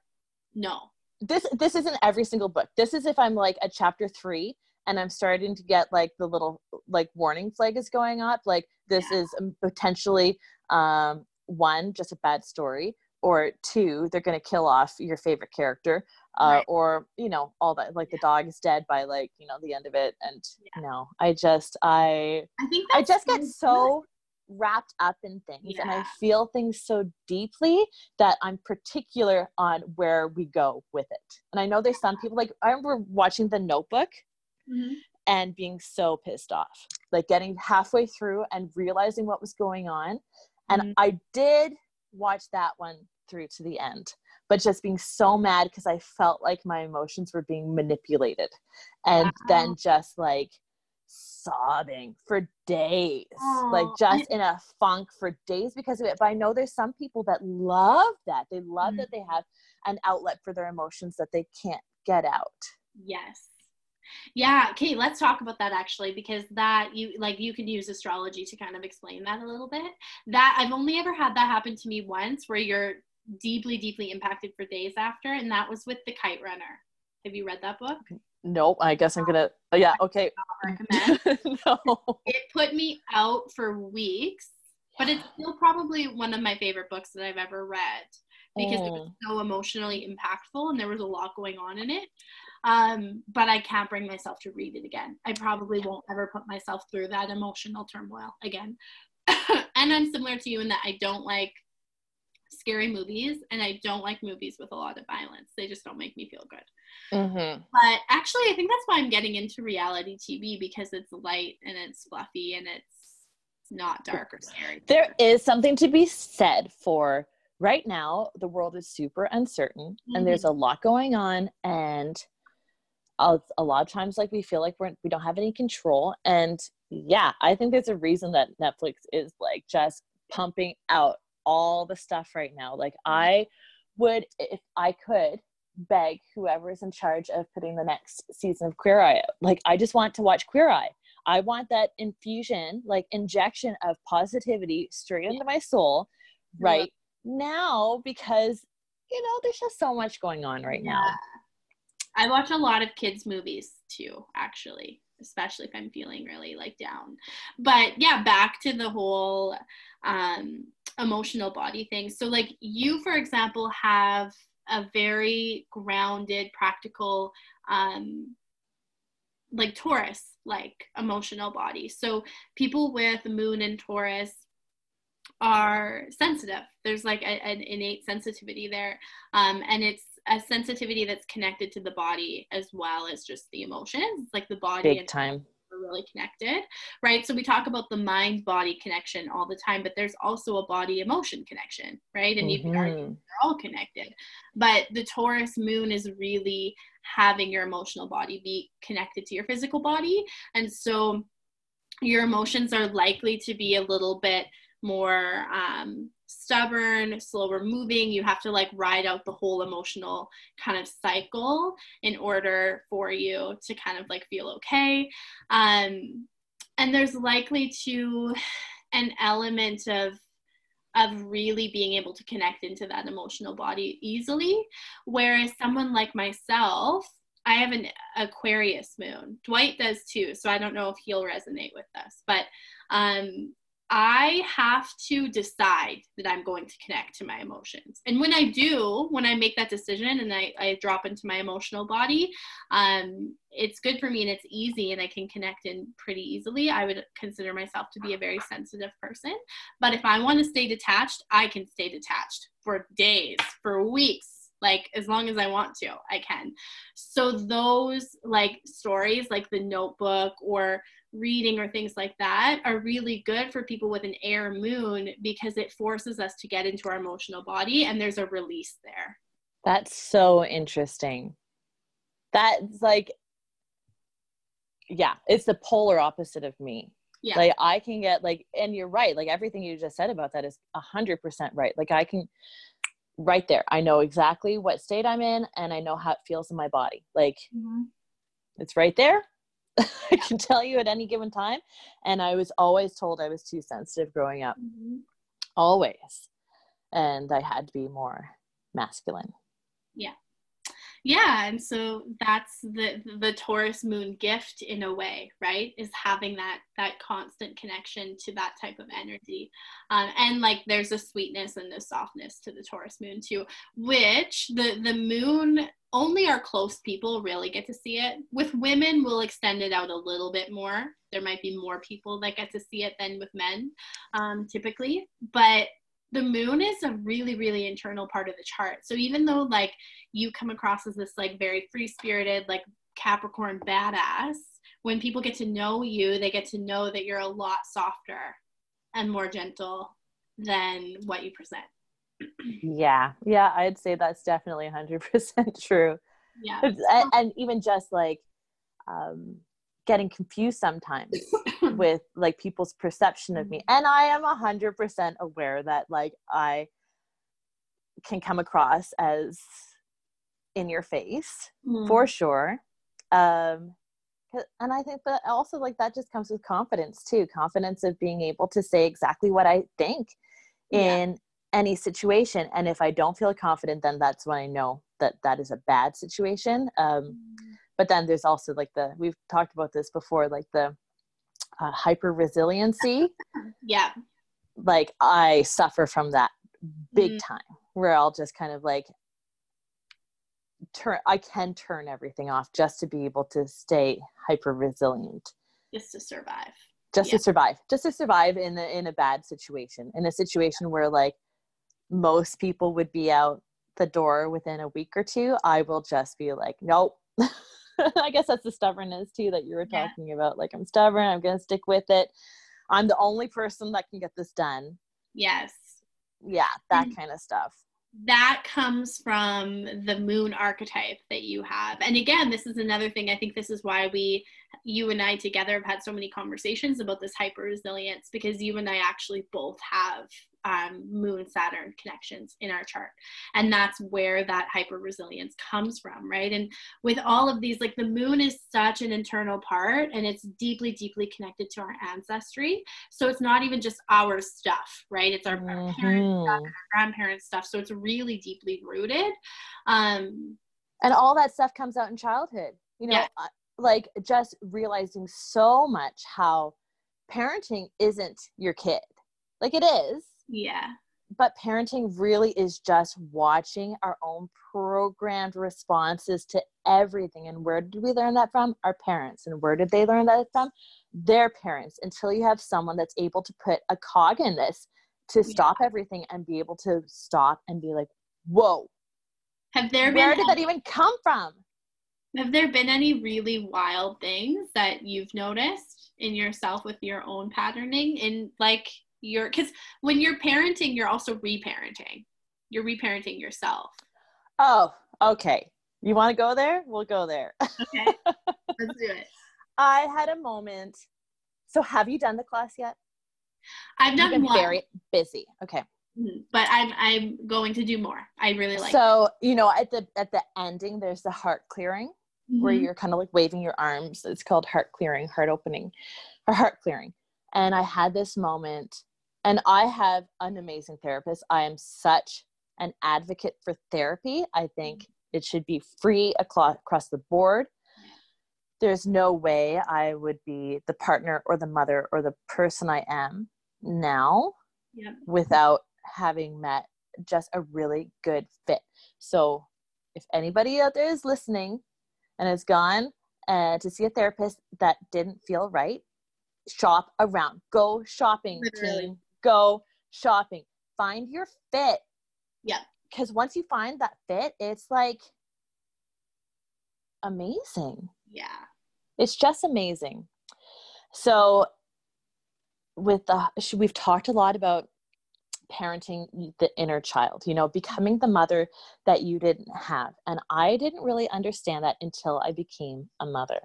no. This this isn't every single book. This is if I'm like at chapter three and I'm starting to get like the little like warning flag is going up. Like this Yeah. is um, potentially um, one just a bad story, or two they're gonna kill off your favorite character, uh, Right. or you know all that like the dog is dead by like you know the end of it. And Yeah. no, I just I I think I just get good. so wrapped up in things and I feel things so deeply that I'm particular on where we go with it. And I know there's some people like I remember watching The Notebook Mhm. and being so pissed off, like getting halfway through and realizing what was going on. And Mhm. I did watch that one through to the end, but just being so mad because I felt like my emotions were being manipulated. And Wow. then just like sobbing for days, like just in a funk for days because of it. But I know there's some people that love that. They love that mm-hmm. they have an outlet for their emotions that they can't get out. Yes. Yeah, okay, let's talk about that actually because that you like you can use astrology to kind of explain that a little bit. That I've only ever had that happen to me once where you're deeply deeply impacted for days after and that was with The Kite Runner. Have you read that book? Nope, I guess I'm gonna. oh, Yeah, okay. no. it put me out for weeks, but it's still probably one of my favorite books that I've ever read because it was Mm. so emotionally impactful and there was a lot going on in it. Um, but I can't bring myself to read it again. I probably won't ever put myself through that emotional turmoil again. and I'm similar to you in that I don't like scary movies and I don't like movies with a lot of violence. They just don't make me feel good. Mm-hmm. But actually, I think that's why I'm getting into reality TV because it's light and it's fluffy and it's not dark or scary. There is something to be said for right now. The world is super uncertain, and there's a lot going on, and a, a lot of times, like we feel like we're we don't have any control. And yeah, I think there's a reason that Netflix is like just pumping out all the stuff right now. Like mm. I would, if I could, beg whoever is in charge of putting the next season of Queer Eye. out. Like I just want to watch Queer Eye. I want that infusion, like injection of positivity straight into my soul Yeah. right now because you know there's just so much going on right now. I watch a lot of kids' movies too, actually, especially if I'm feeling really like down. But yeah, back to the whole um, emotional body thing. So, like, you, for example, have a very grounded, practical, um, like Taurus like emotional body. So, people with moon and Taurus are sensitive. There's like a, an innate sensitivity there. Um, and it's a sensitivity that's connected to the body as well as just the emotions. Like the body Big and time. are really connected, right? So we talk about the mind body connection all the time, but there's also a body emotion connection, right? And you can argue Mhm. they're all connected. But the Taurus moon is really having your emotional body be connected to your physical body. And so your emotions are likely to be a little bit more um, stubborn, slower moving. You have to like ride out the whole emotional kind of cycle in order for you to kind of like feel okay. Um, and there's likely to an element of of really being able to connect into that emotional body easily whereas someone like myself i have an aquarius moon dwight does too so i don't know if he'll resonate with this but um I have to decide that I'm going to connect to my emotions. And when I do, when I make that decision and I, I drop into my emotional body, um, it's good for me and it's easy and I can connect in pretty easily. I would consider myself to be a very sensitive person. But if I want to stay detached, I can stay detached for days, for weeks, like as long as I want to, I can. So those like stories like the notebook or reading or things like that are really good for people with an air moon because it forces us to get into our emotional body and there's a release there. That's so interesting. That's like, yeah, it's the polar opposite of me. Yeah. Like I can get like, and you're right. Like everything you just said about that is a hundred percent right. Like I can, right there. I know exactly what state I'm in, and I know how it feels in my body. Like mm-hmm. it's right there. I can tell you at any given time. And I was always told I was too sensitive growing up. Mhm. always and i had to be more masculine yeah yeah and so that's the the taurus moon gift in a way right is having that that constant connection to that type of energy um, and like there's a sweetness and a softness to the taurus moon too which the the moon only our close people really get to see it. With women we'll extend it out a little bit more. There might be more people that get to see it than with men um, typically but the moon is a really really internal part of the chart. So even though like you come across as this like very free spirited like capricorn badass when people get to know you they get to know that you're a lot softer and more gentle than what you present yeah. Yeah i'd say that's definitely 100% true. Yeah. And, and even just like um getting confused sometimes with like people's perception of me. Mm-hmm. and i am 100% aware that like i can come across as in your face Mm. for sure. Um and i think that also like that just comes with confidence too confidence of being able to say exactly what i think in any situation and if i don't feel confident then that's when i know that that is a bad situation um but then there's also like the we've talked about this before like the uh, hyper resiliency yeah like i suffer from that big Mm. time where i'll just kind of like turn i can turn everything off just to be able to stay hyper resilient just to survive just Yeah. to survive just to survive in a, in a bad situation in a situation where like most people would be out the door within a week or two i will just be like nope i guess that's the stubbornness too that you were Yeah. talking about like i'm stubborn i'm gonna stick with it i'm the only person that can get this done yes yeah that Mm. kind of stuff that comes from the moon archetype that you have. And again, this is another thing. I think this is why we, you and I together, have had so many conversations about this hyper resilience because you and I actually both have um, moon Saturn connections in our chart. And that's where that hyper resilience comes from, right? And with all of these, like the moon is such an internal part and it's deeply, deeply connected to our ancestry. So it's not even just our stuff, right? It's our, our parents' Mhm. grandparents stuff so it's really deeply rooted um and all that stuff comes out in childhood you know Yeah. uh, like just realizing so much how parenting isn't your kid like it is yeah. But parenting really is just watching our own programmed responses to everything. And where did we learn that from? Our parents. And where did they learn that from? Their parents. Until you have someone that's able to put a cog in this to stop everything and be able to stop and be like whoa. Have there where been did that even come from? Have there been any really wild things that you've noticed in yourself with your own patterning? In like your because when you're parenting you're also reparenting you're reparenting yourself Oh, okay. You want to go there? We'll go there. okay let's do it I had a moment. So, have you done the class yet? i've done one very busy. Okay. Mhm. but i'm i'm going to do more i really like so, you know, at the at the ending, there's the heart clearing it. where you're kind of like waving your arms. It's called heart clearing, heart opening, or heart clearing. And I had this moment, and I have an amazing therapist. I am such an advocate for therapy. I think it should be free across the board. There's no way I would be the partner or the mother or the person I am now Yep. without having met just a really good fit. So, if anybody out there is listening and has gone uh, to see a therapist that didn't feel right, shop around. Go shopping, Literally. team. Go shopping. Find your fit. Yeah. Because once you find that fit, it's like amazing yeah it's just amazing so with the we've talked a lot about parenting the inner child you know becoming the mother that you didn't have and i didn't really understand that until i became a mother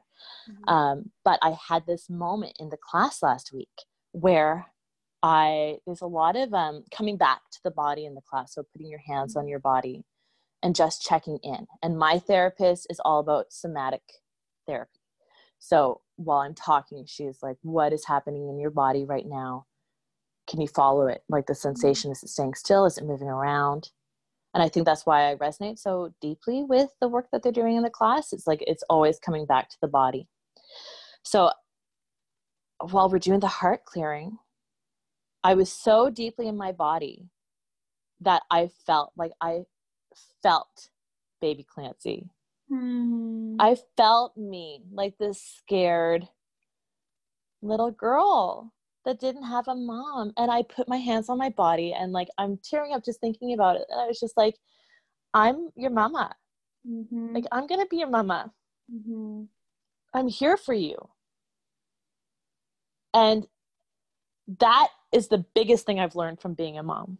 Mhm. um, but i had this moment in the class last week where i there's a lot of um, coming back to the body in the class so putting your hands on your body and just checking in. And my therapist is all about somatic therapy. So while i'm talking she's like what is happening in your body right now? Can you follow it? Like the sensation is it staying still? Is it moving around? And i think that's why i resonate so deeply with the work that they're doing in the class. It's like it's always coming back to the body. So while we're doing the heart clearing i was so deeply in my body that i felt like i felt baby clancy Mm. i felt me like this scared little girl that didn't have a mom and i put my hands on my body and like i'm tearing up just thinking about it and i was just like i'm your mama Mhm. like i'm gonna be your mama Mhm. i'm here for you and that is the biggest thing i've learned from being a mom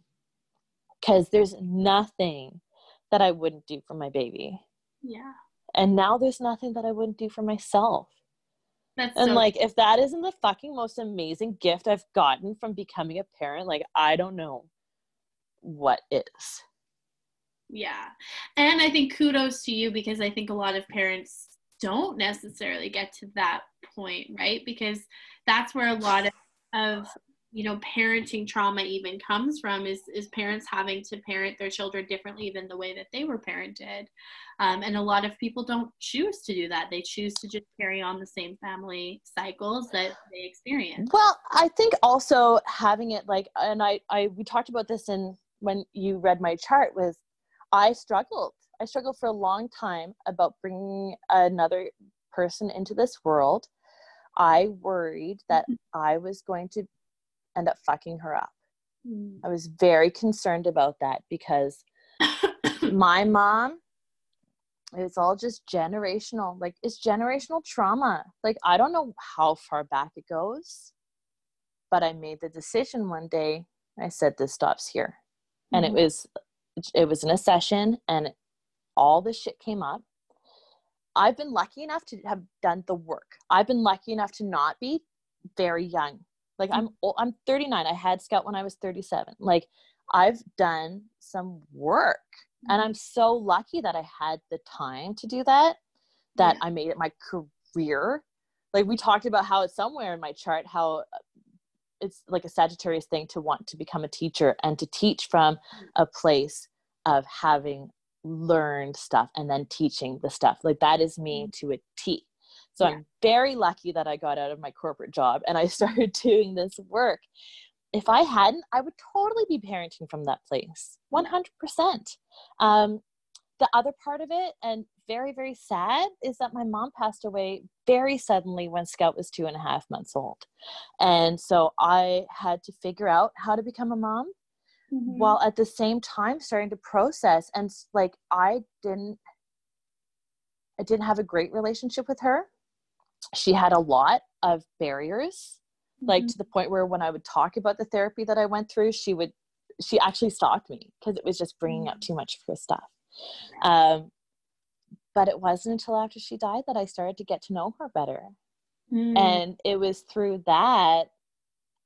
because there's nothing that i wouldn't do for my baby Yeah. and now there's nothing that i wouldn't do for myself That's And so like, if that isn't the fucking most amazing gift I've gotten from becoming a parent, like, I don't know what is. Yeah. And I think kudos to you because I think a lot of parents don't necessarily get to that point, right? Because that's where a lot of, of you know parenting trauma even comes from is is parents having to parent their children differently than the way that they were parented um, and a lot of people don't choose to do that they choose to just carry on the same family cycles that they experience Well, I think also having it like, and I, I, we talked about this in when you read my chart was I struggled. I struggled for a long time about bringing another person into this world. I worried that I was going to end up fucking her up. Mm. I was very concerned about that because my mom it's all just generational like it's generational trauma like i don't know how far back it goes but i made the decision one day i said this stops here and it Mhm. was it was in a session and all this shit came up i've been lucky enough to have done the work. I've been lucky enough to not be very young. Like i'm i'm 39 i had scout when i was 37 like i've done some work. And i'm so lucky that i had the time to do that that Yeah. i made it my career. Like we talked about how it's somewhere in my chart how uh, it's like a sagittarius thing to want to become a teacher and to teach from a place of having learned stuff and then teaching the stuff like that is me to a t. So Yeah. i'm very lucky that i got out of my corporate job and i started doing this work. If i hadn't i would totally be parenting from that place 100% um, the other part of it and very very sad is that my mom passed away very suddenly when scout was two and a half months old. And so i had to figure out how to become a mom Mhm. while at the same time starting to process and like i didn't i didn't have a great relationship with her she had a lot of barriers like Mhm. to the point where when i would talk about the therapy that i went through she would she actually stopped me because it was just bringing up too much of her stuff um, but it wasn't until after she died that i started to get to know her better Mm. and it was through that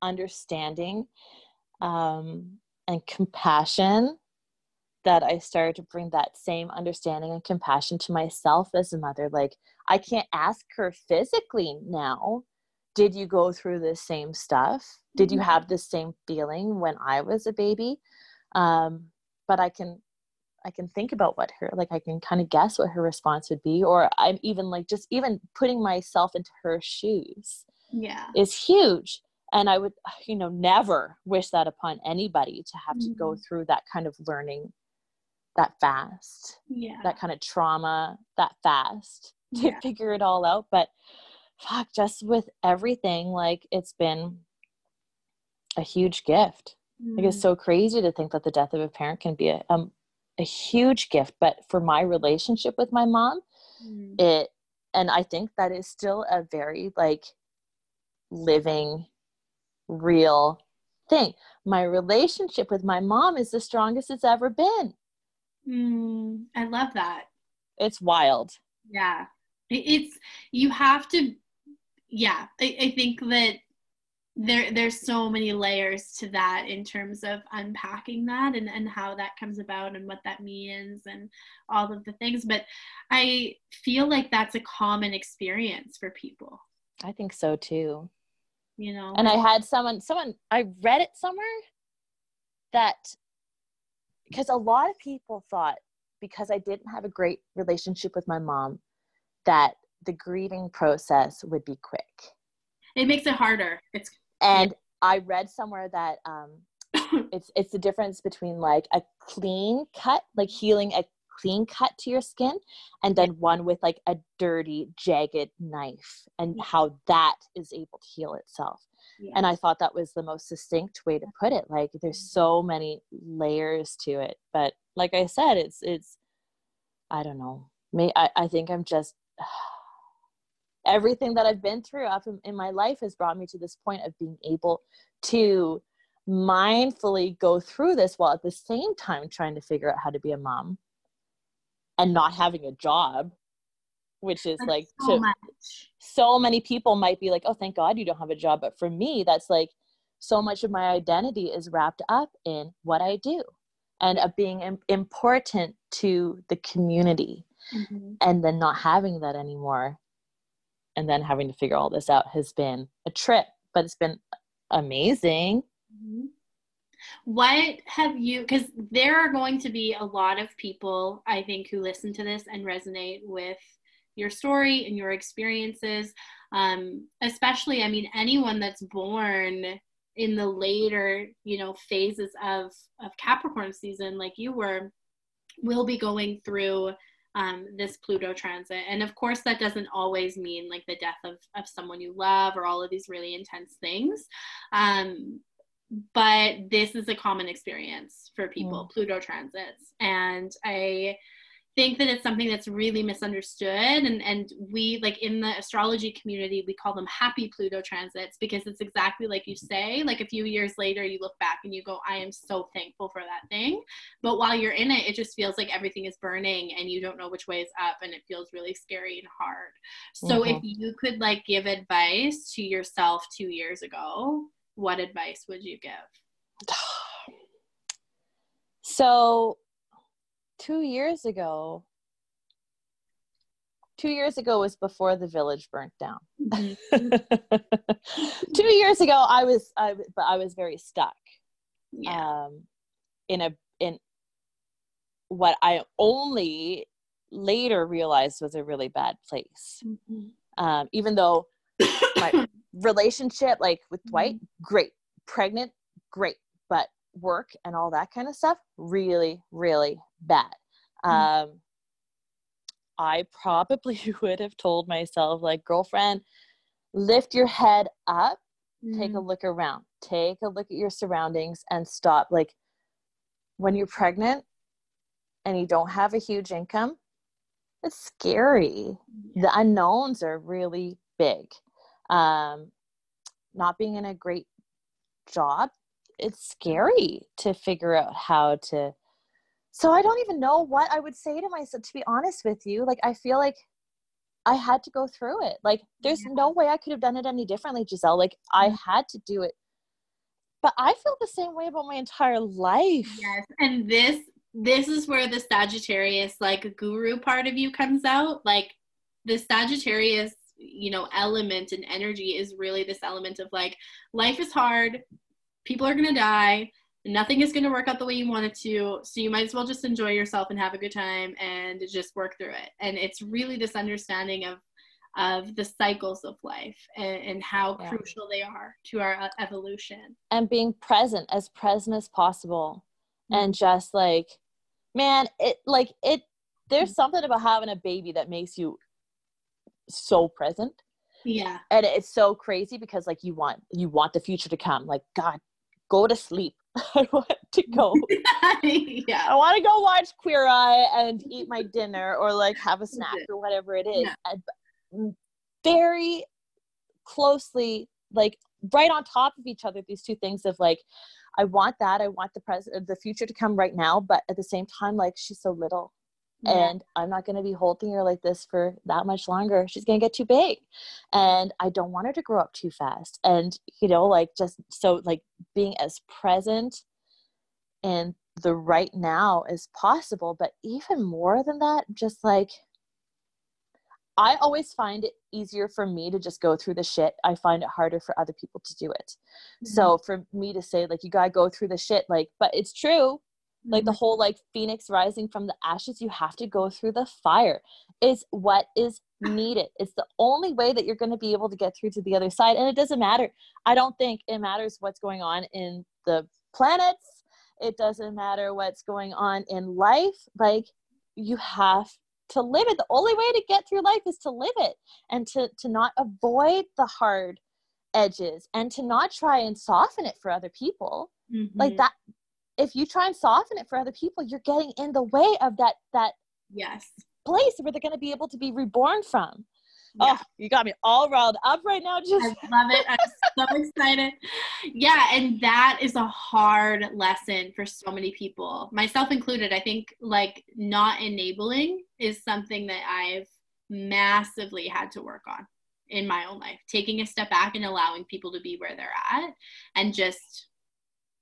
understanding um, and compassion that I started to bring that same understanding and compassion to myself as a mother. Like, I can't ask her physically now, did you go through the same stuff? Did you Mhm. have the same feeling when I was a baby? Um, but I can I can think about what her like I can kind of guess what her response would be or I'm even like just even putting myself into her shoes yeah is huge and I would you know never wish that upon anybody to have to go Mhm. through that kind of learning that fast yeah that kind of trauma that fast to Yeah. figure it all out but fuck just with everything like it's been a huge gift like it's Mm. so crazy to think that the death of a parent can be a, um, a huge gift but for my relationship with my mom Mm. it and i think that is still a very like living real thing my relationship with my mom is the strongest it's ever been Mm. I love that. it's wild Yeah. It's you have to yeah, I, I think that there there's so many layers to that in terms of unpacking that and, and how that comes about and what that means and all of the things. But I feel like that's a common experience for people. i think so too you know. and i had someone someone i read it somewhere that because a lot of people thought because i didn't have a great relationship with my mom that the grieving process would be quick it makes it harder. It's and i read somewhere that um it's it's the difference between like a clean cut like healing a clean cut to your skin and then one with like a dirty jagged knife and Yeah. how that is able to heal itself. And i thought that was the most succinct way to put it like there's mm-hmm. so many layers to it. But like i said it's it's i don't know. May i, I think i'm just everything that i've been through up in, in my life has brought me to this point of being able to mindfully go through this while at the same time trying to figure out how to be a mom and not having a job which is That's like so to, so many people might be like, oh, thank God you don't have a job. But for me, that's like so much of my identity is wrapped up in what I do and of being im- important to the community. Mhm. And then not having that anymore and then having to figure all this out has been a trip, but it's been amazing. Mhm. What have you, because there are going to be a lot of people, I think, who listen to this and resonate with your story and your experiences. Um, especially, I mean, anyone that's born in the later, you know, phases of, of Capricorn season, like you were, will be going through um, this Pluto transit. And of course, that doesn't always mean like the death of, of someone you love or all of these really intense things. Um, but this is a common experience for hmm. people, Pluto transits. And I think that it's something that's really misunderstood. And and we like in the astrology community we call them happy pluto transits because it's exactly like you say like a few years later you look back and you go i am so thankful for that thing. But while you're in it it just feels like everything is burning and you don't know which way is up and it feels really scary and hard. So if mm-hmm. you could like give advice to yourself 2 years ago what advice would you give So, two years ago, two years ago was before the village burnt down. two years ago, I was, I, but I was very stuck yeah um, in a in what I only later realized was a really bad place. Mhm. Um, even though my relationship, like with Dwight, great, pregnant, great, but work and all that kind of stuff, really, really bad. Um, I probably would have told myself, like, girlfriend, lift your head up take a Mhm. look around. Take a look at your surroundings and stop like when you're pregnant and you don't have a huge income it's scary. The unknowns are really big um not being in a great job it's scary to figure out how to so i don't even know what i would say to myself to be honest with you like i feel like i had to go through it like there's Yeah. no way i could have done it any differently giselle like i Mhm. had to do it but i feel the same way about my entire life Yes, and this this is where the Sagittarius like guru part of you comes out. Like the Sagittarius, you know, element and energy is really this element of like life is hard, people are gonna die, nothing is gonna work out the way you want it to, so you might as well just enjoy yourself and have a good time and just work through it. And it's really this understanding of of the cycles of life and, and how Yeah. crucial they are to our uh, evolution. and being present as present as possible and just like man it like it there's something about having a baby that makes you so present. Yeah. and it's so crazy because like you want you want the future to come. Like god go to sleep. I want to go. Yeah. i want to go watch queer eye and eat my dinner or like have a snack or whatever it is. Yeah. And- mm, very closely like right on top of each other these two things of like i want that. I want the present the future to come right now but at the same time like she's so little Yeah. and I'm not going to be holding her like this for that much longer. She's going to get too big. And I don't want her to grow up too fast. And, you know, like just so like being as present in the right now as possible. But even more than that, just like I always find it easier for me to just go through the shit. I find it harder for other people to do it. Mm-hmm. So for me to say like you gotta go through the shit, like, but it's true. Like the whole like phoenix rising from the ashes, you have to go through the fire. Is what is needed. It's the only way that you're gonna be able to get through to the other side. And it doesn't matter. I don't think it matters what's going on in the planets. It doesn't matter what's going on in life. Like you have to live it the only way to get through life is to live it and to to not avoid the hard edges and to not try and soften it for other people mm-hmm. like that if you try and soften it for other people you're getting in the way of that that yes place where they're going to be able to be reborn from yeah. Oh, you got me all riled up right now. Just I love it. I'm so excited. Yeah, and that is a hard lesson for so many people, myself included. I think like not enabling is something that I've massively had to work on in my own life. Taking a step back and allowing people to be where they're at and just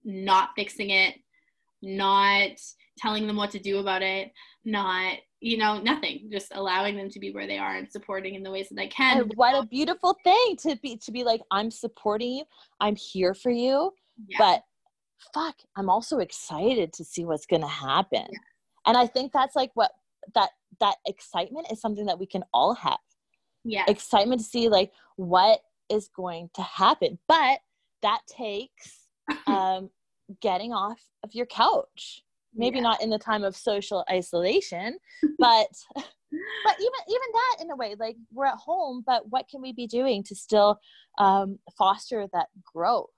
not fixing it, not telling them what to do about it, not you know nothing just allowing them to be where they are and supporting in the ways that they can and what a beautiful thing to be to be like i'm supporting you i'm here for you yeah. but fuck i'm also excited to see what's going to happen yeah. and i think that's like what that that excitement is something that we can all have yeah excitement to see like what is going to happen but that takes um getting off of your couch. Maybe yeah. not in the time of social isolation but but even even that in a way like we're at home but what can we be doing to still um, foster that growth?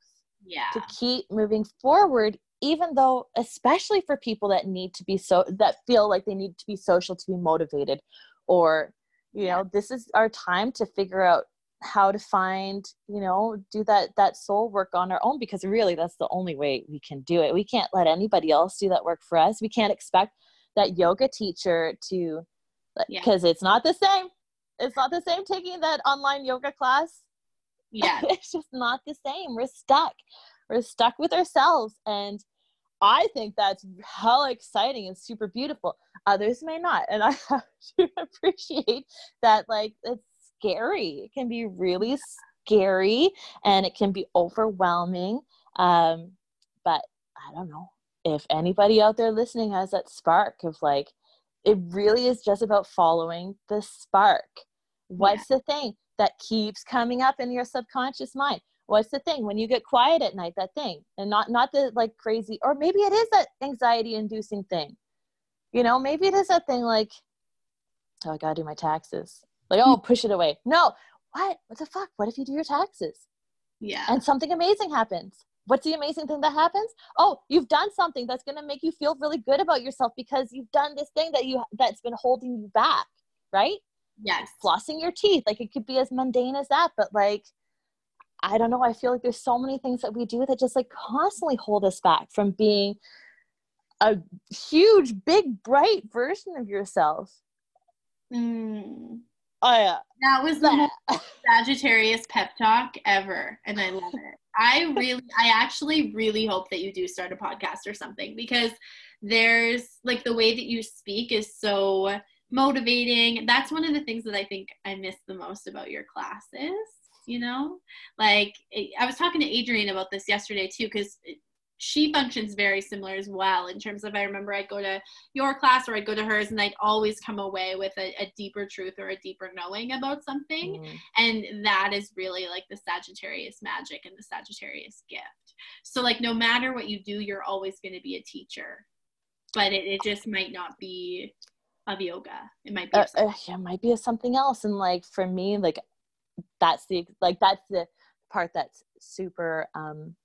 Yeah. to keep moving forward even though especially for people that need to be so that feel like they need to be social to be motivated or you know this is our time to figure out how to find you know do that that soul work on our own because really that's the only way we can do it. We can't let anybody else do that work for us. We can't expect that yoga teacher to because yeah. it's not the same. It's not the same taking that online yoga class. Yeah. It's just not the same. We're stuck. We're stuck with ourselves. And i think that's hell exciting and super beautiful. Others may not. And i have to appreciate that like it's scary. It can be really scary and it can be overwhelming. Um, but I don't know if anybody out there listening has that spark of like, it really is just about following the spark. What's yeah. the thing that keeps coming up in your subconscious mind? What's the thing when you get quiet at night? That thing, and not not the like crazy, or maybe it is that anxiety-inducing thing. You know, maybe it is that thing like, oh, I gotta do my taxes like, oh, push it away. No, what? What the fuck? What if you do your taxes? Yeah. And something amazing happens. What's the amazing thing that happens? Oh, you've done something that's going to make you feel really good about yourself because you've done this thing that you that's been holding you back, right? Yes. Flossing your teeth. Like it could be as mundane as that, but like I don't know, I feel like there's so many things that we do that just like constantly hold us back from being a huge, big, bright version of yourself. Mm. Oh yeah. That was the Sagittarius pep talk ever, and I love it. I really, I actually really hope that you do start a podcast or something because there's like the way that you speak is so motivating. That's one of the things that I think I miss the most about your classes. You know, like I was talking to Adrienne about this yesterday too, because she functions very similar as well in terms of I remember I'd go to your class or I'd go to hers and I'd always come away with a, a deeper truth or a deeper knowing about something. Mm. And that is really like the Sagittarius magic and the Sagittarius gift. So like no matter what you do, you're always going to be a teacher. But it, it just might not be of yoga. It might be uh, uh, yeah, it might be something else. And like for me, like that's the like that's the part that's super um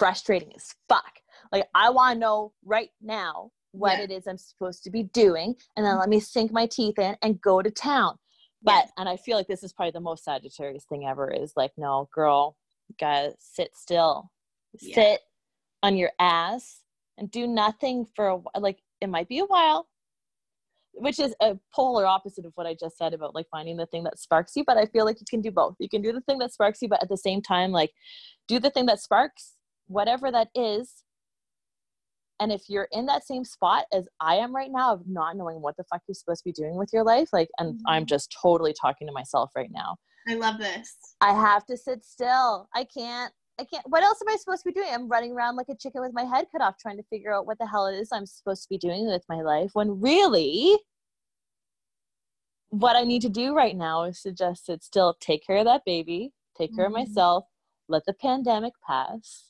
frustrating as fuck. Like I want to know right now what yeah. it is I'm supposed to be doing, and then mm-hmm. let me sink my teeth in and go to town. But yeah. and I feel like this is probably the most Sagittarius thing ever is like, no, girl, you gotta sit still, yeah. sit on your ass and do nothing for a, like it might be a while, which is a polar opposite of what I just said about like finding the thing that sparks you. But I feel like you can do both. You can do the thing that sparks you, but at the same time, like do the thing that sparks whatever that is and if you're in that same spot as I am right now of not knowing what the fuck you're supposed to be doing with your life, like, and Mhm. I'm just totally talking to myself right now. I love this. I have to sit still. I can't. I can't. What else am I supposed to be doing? I'm running around like a chicken with my head cut off, trying to figure out what the hell it is I'm supposed to be doing with my life. When really, what I need to do right now is to just sit still, take care of that baby, take care Mhm. of myself, let the pandemic pass.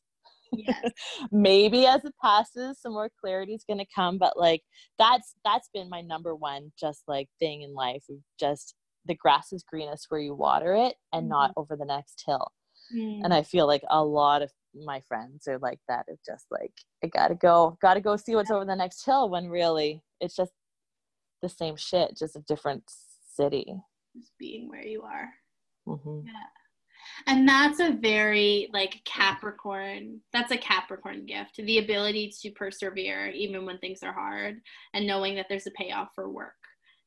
Yes. Maybe as it passes, some more clarity is going to come. But like that's that's been my number one just like thing in life. Just the grass is greenest where you water it, and not over the next hill Mm. and i feel like a lot of my friends are like that of just like i gotta go gotta go see what's over the next hill when really it's just the same shit just a different city Just being where you are. hmm And that's a very like Capricorn. That's a Capricorn gift. The ability to persevere even when things are hard and knowing that there's a payoff for work.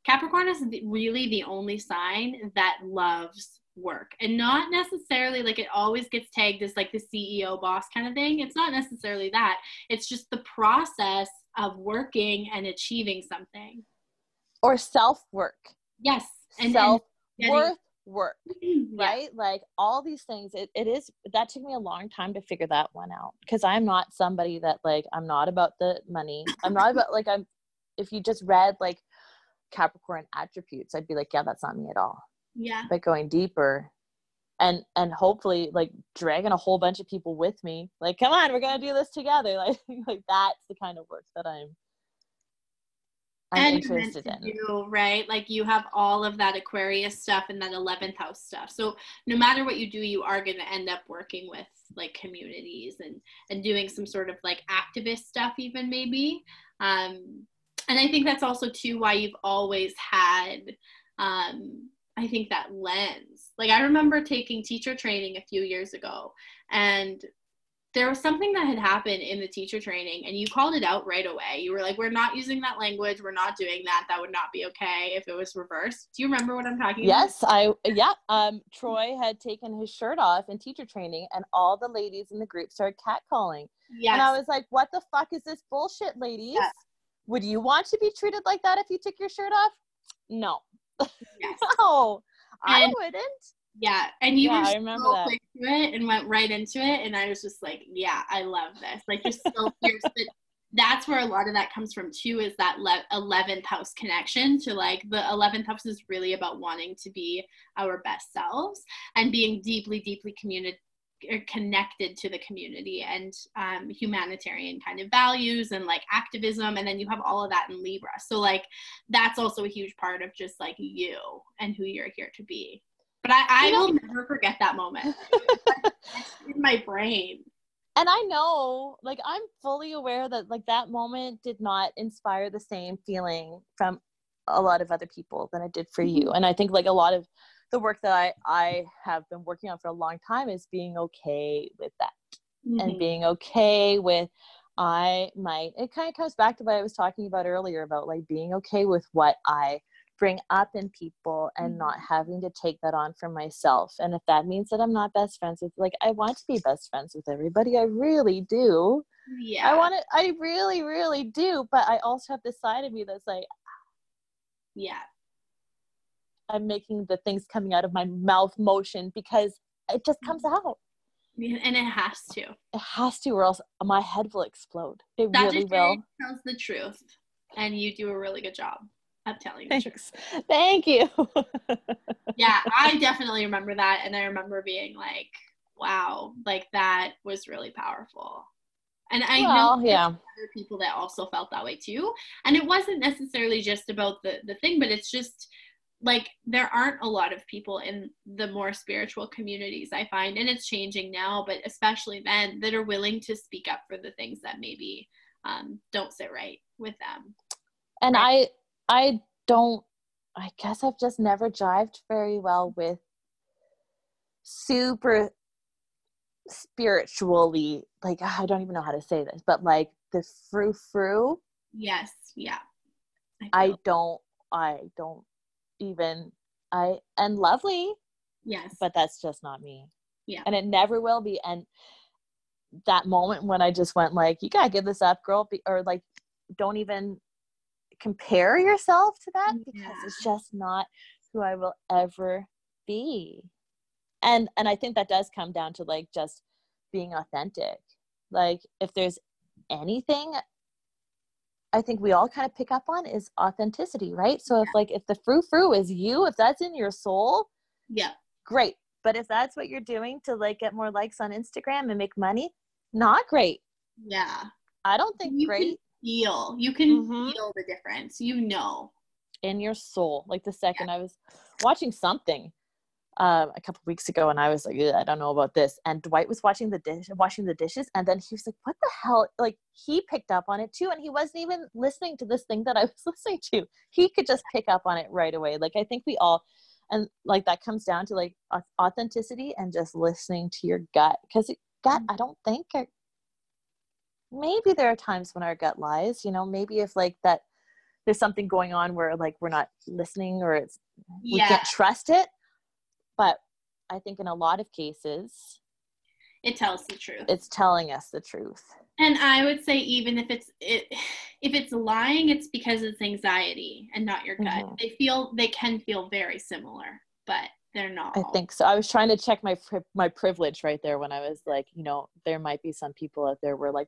Capricorn is really the only sign that loves work and not necessarily like it always gets tagged as like the CEO boss kind of thing. It's not necessarily that. It's just the process of working and achieving something. or self-work Yes. And, and self-worth work yeah. right like all these things it, it is that took me a long time to figure that one out because i'm not somebody that like i'm not about the money i'm not about like i'm if you just read like capricorn attributes i'd be like yeah that's not me at all Yeah. but going deeper and and hopefully like dragging a whole bunch of people with me like come on we're gonna do this together like like that's the kind of work that i'm i'm and interested in do, right? Like you have all of that Aquarius stuff and that 11th house stuff. So no matter what you do, you are going to end up working with like communities and and doing some sort of like activist stuff, even maybe. Um, and I think that's also too why you've always had. Um, I think that lens. Like I remember taking teacher training a few years ago, and there was something that had happened in the teacher training and you called it out right away. You were like, we're not using that language. We're not doing that. That would not be okay if it was reversed. Do you remember what I'm talking yes i yeah um troy had taken his shirt off in teacher training and all the ladies in the group started catcalling about? Yes. and i was like what the fuck is this bullshit ladies Yes. would you want to be treated like that if you took your shirt off no yes. no i wouldn't Yeah. And you Yeah, were I so that. quick to it and went right into it. And I was just like, yeah, I love this. Like just so fierce. But that's where a lot of that comes from too, is that 11th house connection to like the 11th house is really about wanting to be our best selves and being deeply, deeply community connected to the community and um, humanitarian kind of values and like activism and then you have all of that in libra so like that's also a huge part of just like you and who you're here to be but i, I You know- will never forget that moment it's in my brain and I know, like, I'm fully aware that, like, that moment did not inspire the same feeling from a lot of other people than it did for you. And I think, like, a lot of the work that I, I have been working on for a long time is being okay with that and Mhm. being okay with, I might, it kind of comes back to what I was talking about earlier about, like, being okay with what I bring up in people and not mm-hmm. having to take that on for myself. And if that means that I'm not best friends with, like, I want to be best friends with everybody. I really do. yeah I want to, I really, really do. But I also have this side of me that's like, yeah I'm making the things coming out of my mouth motion because it just comes mm-hmm. out. and it has to It has to, or else my head will explode. It really Sagittarius will. tells the truth and you do a really good job of telling you. Thanks. Thank you. yeah, I definitely remember that. And I remember being like, wow, like that was really powerful. And I know well, there's yeah. other people that also felt that way too. And it wasn't necessarily just about the, the thing, but it's just like there aren't a lot of people in the more spiritual communities, I find. And it's changing now, but especially then that are willing to speak up for the things that maybe um, don't sit right with them. and Right. i i don't i guess i've just never jived very well with super spiritually like ah, i don't even know how to say this but like the frou frou Yes. Yeah. i feel- don't i don't even i and lovely yes. but that's just not me Yeah. and it never will be and that moment when I just went like, you gotta give this up, girl, be- or like, don't even compare yourself to that because it's just not who I will ever be. And and I think that does come down to like just being authentic. Like if there's anything I think we all kind of pick up on is authenticity, right? So if like if the frou frou is you, if that's in your soul, Yeah. great. But if that's what you're doing to like get more likes on Instagram and make money, not great. Yeah. I don't think You can great Feel. You can Mhm. feel the difference. You know. in your soul. Like the second I was watching something um, a couple weeks ago, and I was like, "Ugh, I don't know about this. And Dwight was watching the dish, washing the dishes, and then he was like, "What the hell?" Like he picked up on it too, and he wasn't even listening to this thing that I was listening to. He could just pick up on it right away. Like I think we all, and like that comes down to like authenticity and just listening to your gut, because gut, I don't think. Maybe there are times when our gut lies. You know, maybe if like that there's something going on where like we're not listening or it's we Yeah. can't trust it but i think in a lot of cases It tells the truth. it's telling us the truth And I would say even if it's it, if it's lying, it's because it's anxiety and not your gut. Mhm. They feel they can feel very similar, but they're not. i think so i was trying to check my pri- my privilege right there when i was like you know there might be some people out there where like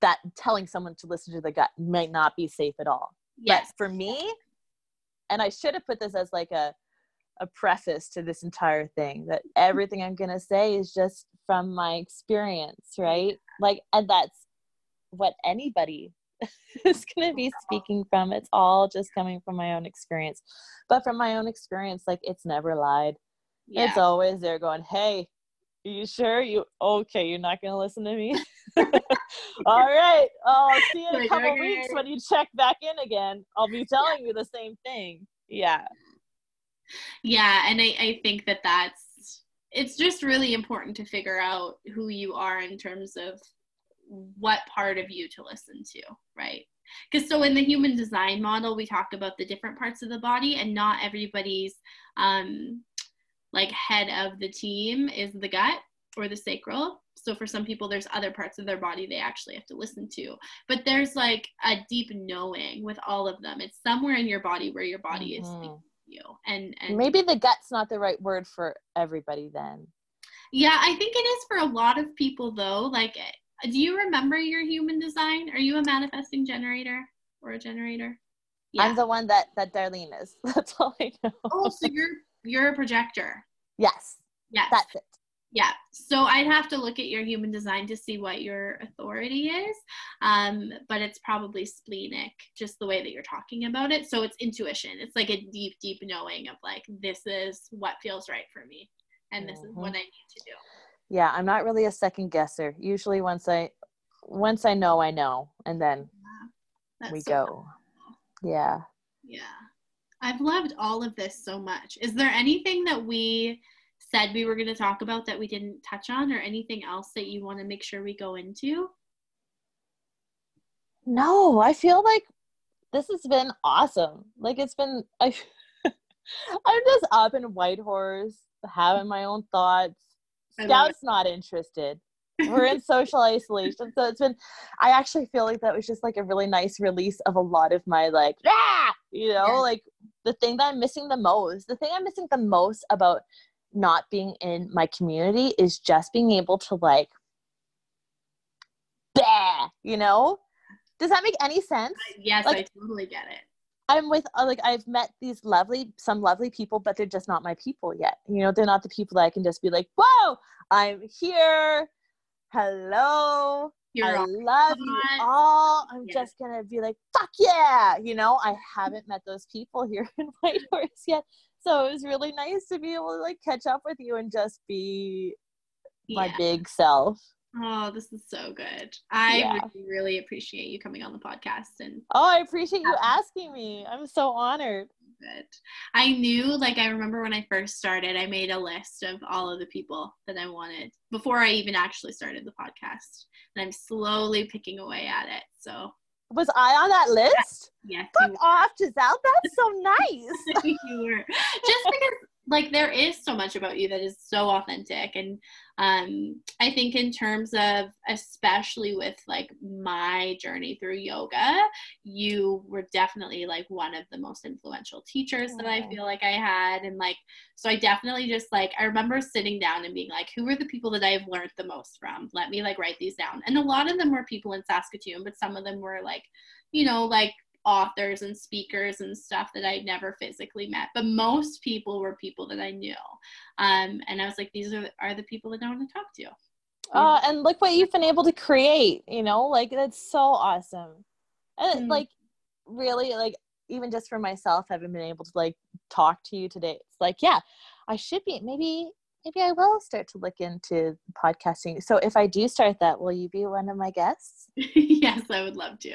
that telling someone to listen to the gut might not be safe at all yes. But for me, and I should have put this as like a a preface to this entire thing that everything I'm gonna say is just from my experience, right? Like, and that's what anybody is gonna be speaking from. It's all just coming from my own experience. But from my own experience, like it's never lied. Yeah. It's always there going, Hey, you sure you okay, you're not gonna listen to me? All right. I'll see you in a couple weeks when you check back in again. I'll be telling you the same thing. Yeah. yeah and I, I think that that's it's just really important to figure out who you are in terms of what part of you to listen to right because so in the human design model we talk about the different parts of the body and not everybody's um like head of the team is the gut or the sacral so for some people there's other parts of their body they actually have to listen to but there's like a deep knowing with all of them it's somewhere in your body where your body is speaking Mhm. to you and and Maybe the gut's not the right word for everybody then. Yeah, I think it is for a lot of people though. Like, uh, do you remember your human design? Are you a manifesting generator or a generator? Yeah. I'm the one that that Darlene is. That's all I know. oh, so you're you're a projector. Yes, Yes. that's it. yeah. So I'd have to look at your human design to see what your authority is. Um, but it's probably splenic, just the way that you're talking about it. So it's intuition. It's like a deep, deep knowing of like this is what feels right for me, and this is what I need to do. Yeah, I'm not really a second guesser. Usually once I once I know, I know, and then That's we so go. Yeah. Yeah. I've loved all of this so much. Is there anything that we said we were going to talk about that we didn't touch on or anything else that you want to make sure we go into? No, I feel like this has been awesome. Like it's been I I'm just up in Whitehorse, having my own thoughts. I love it. Scout's not interested. We're in social isolation. So it's been I actually feel like that was just like a really nice release of a lot of my like ah, you know, Yeah. like the thing that I'm missing the most. The thing I'm missing the most about not being in my community is just being able to like bah, you know? Does that make any sense? Yes, Like- I totally get it. I'm with uh, like I've met these lovely some lovely people, but they're just not my people yet. You know, they're not the people that I can just be like, "Whoa, I'm here. Hello, You're I love you all." I'm Yes. just gonna be like, "Fuck yeah!" You know, I haven't met those people here in Whitehorse yet, so it was really nice to be able to like catch up with you and just be my big self. Oh, this is so good. I Yeah. really, really appreciate you coming on the podcast and Oh, I appreciate you asking me. I'm so honored. Good. I knew, like, I remember when I first started, I made a list of all of the people that I wanted before I even actually started the podcast. And I'm slowly picking away at it. So, Was I on that list? yes, Fuck off, Giselle. That's so nice. you were. Just because like there is so much about you that is so authentic and um i think in terms of especially with like my journey through yoga you were definitely like one of the most influential teachers that i feel like i had. And like so i definitely just like i remember sitting down and being like who are the people that i've learned the most from? Let me like write these down. And a lot of them were people in saskatoon but some of them were like you know like authors and speakers and stuff that I'd never physically met. But most people were people that I knew. Um, and I was like, these are, are the people that I want to talk to. Uh, and look what you've been able to create, you know, like that's so awesome. And mm-hmm. like, really, like, even just for myself, having been able to like talk to you today, it's like, yeah, I should be maybe maybe I will start to look into podcasting. So if I do start that, will you be one of my guests? yes, I would love to.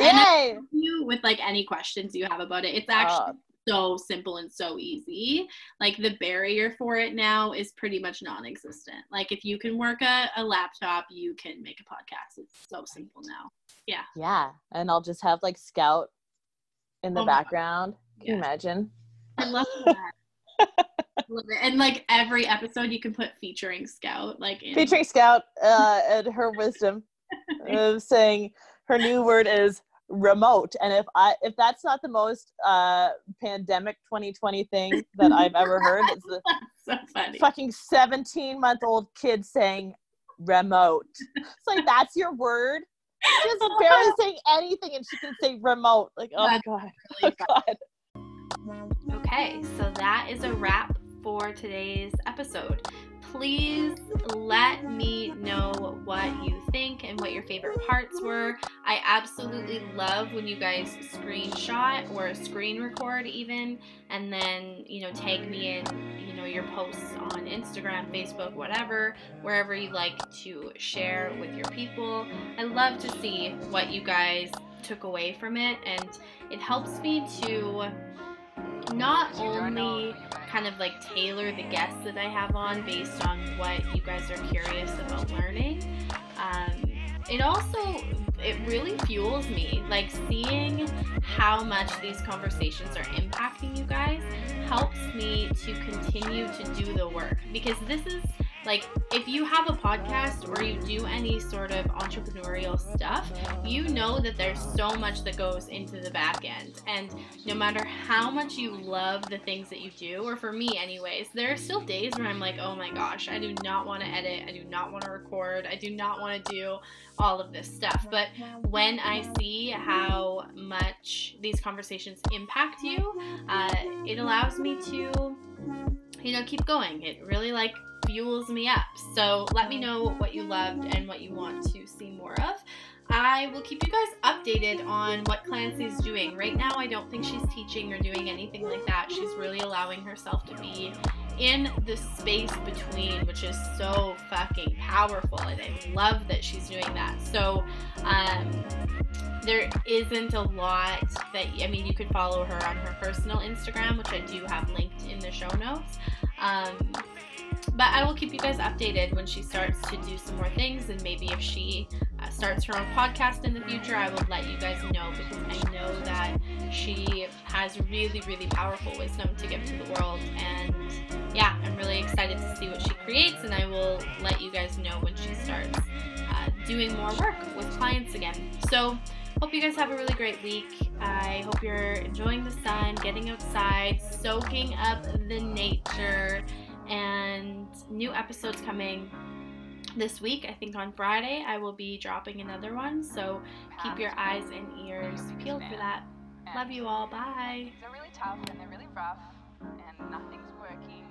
Yay! And you with like any questions you have about it. It's actually uh, so simple and so easy. Like the barrier for it now is pretty much non-existent. Like if you can work a, a laptop, you can make a podcast. It's so simple now. Yeah. Yeah. And I'll just have like Scout in the oh background. Can yeah. you imagine? I love that. Love it. And like every episode, you can put featuring Scout, like in- featuring Scout uh, and her wisdom of saying her new word is remote. And if I if that's not the most uh, pandemic 2020 thing that I've ever heard, it's the so funny. fucking 17 month old kid saying remote. It's like that's your word. Just barely saying anything, and she can say remote. Like, oh that's god, really oh god. Okay, so that is a wrap for today's episode. Please let me know what you think and what your favorite parts were. I absolutely love when you guys screenshot or screen record even and then, you know, tag me in, you know, your posts on Instagram, Facebook, whatever, wherever you like to share with your people. I love to see what you guys took away from it and it helps me to not only kind of like tailor the guests that I have on based on what you guys are curious about learning. Um, it also it really fuels me like seeing how much these conversations are impacting you guys helps me to continue to do the work because this is like, if you have a podcast or you do any sort of entrepreneurial stuff, you know that there's so much that goes into the back end. And no matter how much you love the things that you do, or for me, anyways, there are still days where I'm like, oh my gosh, I do not want to edit, I do not want to record, I do not want to do all of this stuff. But when I see how much these conversations impact you, uh, it allows me to, you know, keep going. It really like fuels me up. So let me know what you loved and what you want to see more of. I will keep you guys updated on what Clancy's doing. Right now, I don't think she's teaching or doing anything like that. She's really allowing herself to be in the space between, which is so fucking powerful. And I love that she's doing that. So, um, there isn't a lot that, I mean, you could follow her on her personal Instagram, which I do have linked in the show notes. Um, but I will keep you guys updated when she starts to do some more things, and maybe if she uh, starts her own podcast in the future, I will let you guys know because I know that she has really, really powerful wisdom to give to the world. And yeah, I'm really excited to see what she creates, and I will let you guys know when she starts uh, doing more work with clients again. So, hope you guys have a really great week. I hope you're enjoying the sun, getting outside, soaking up the nature and new episodes coming this week. I think on Friday I will be dropping another one. So keep your eyes and ears peeled for that. Love you all. Bye. They're really tough and they're really rough and nothing's working.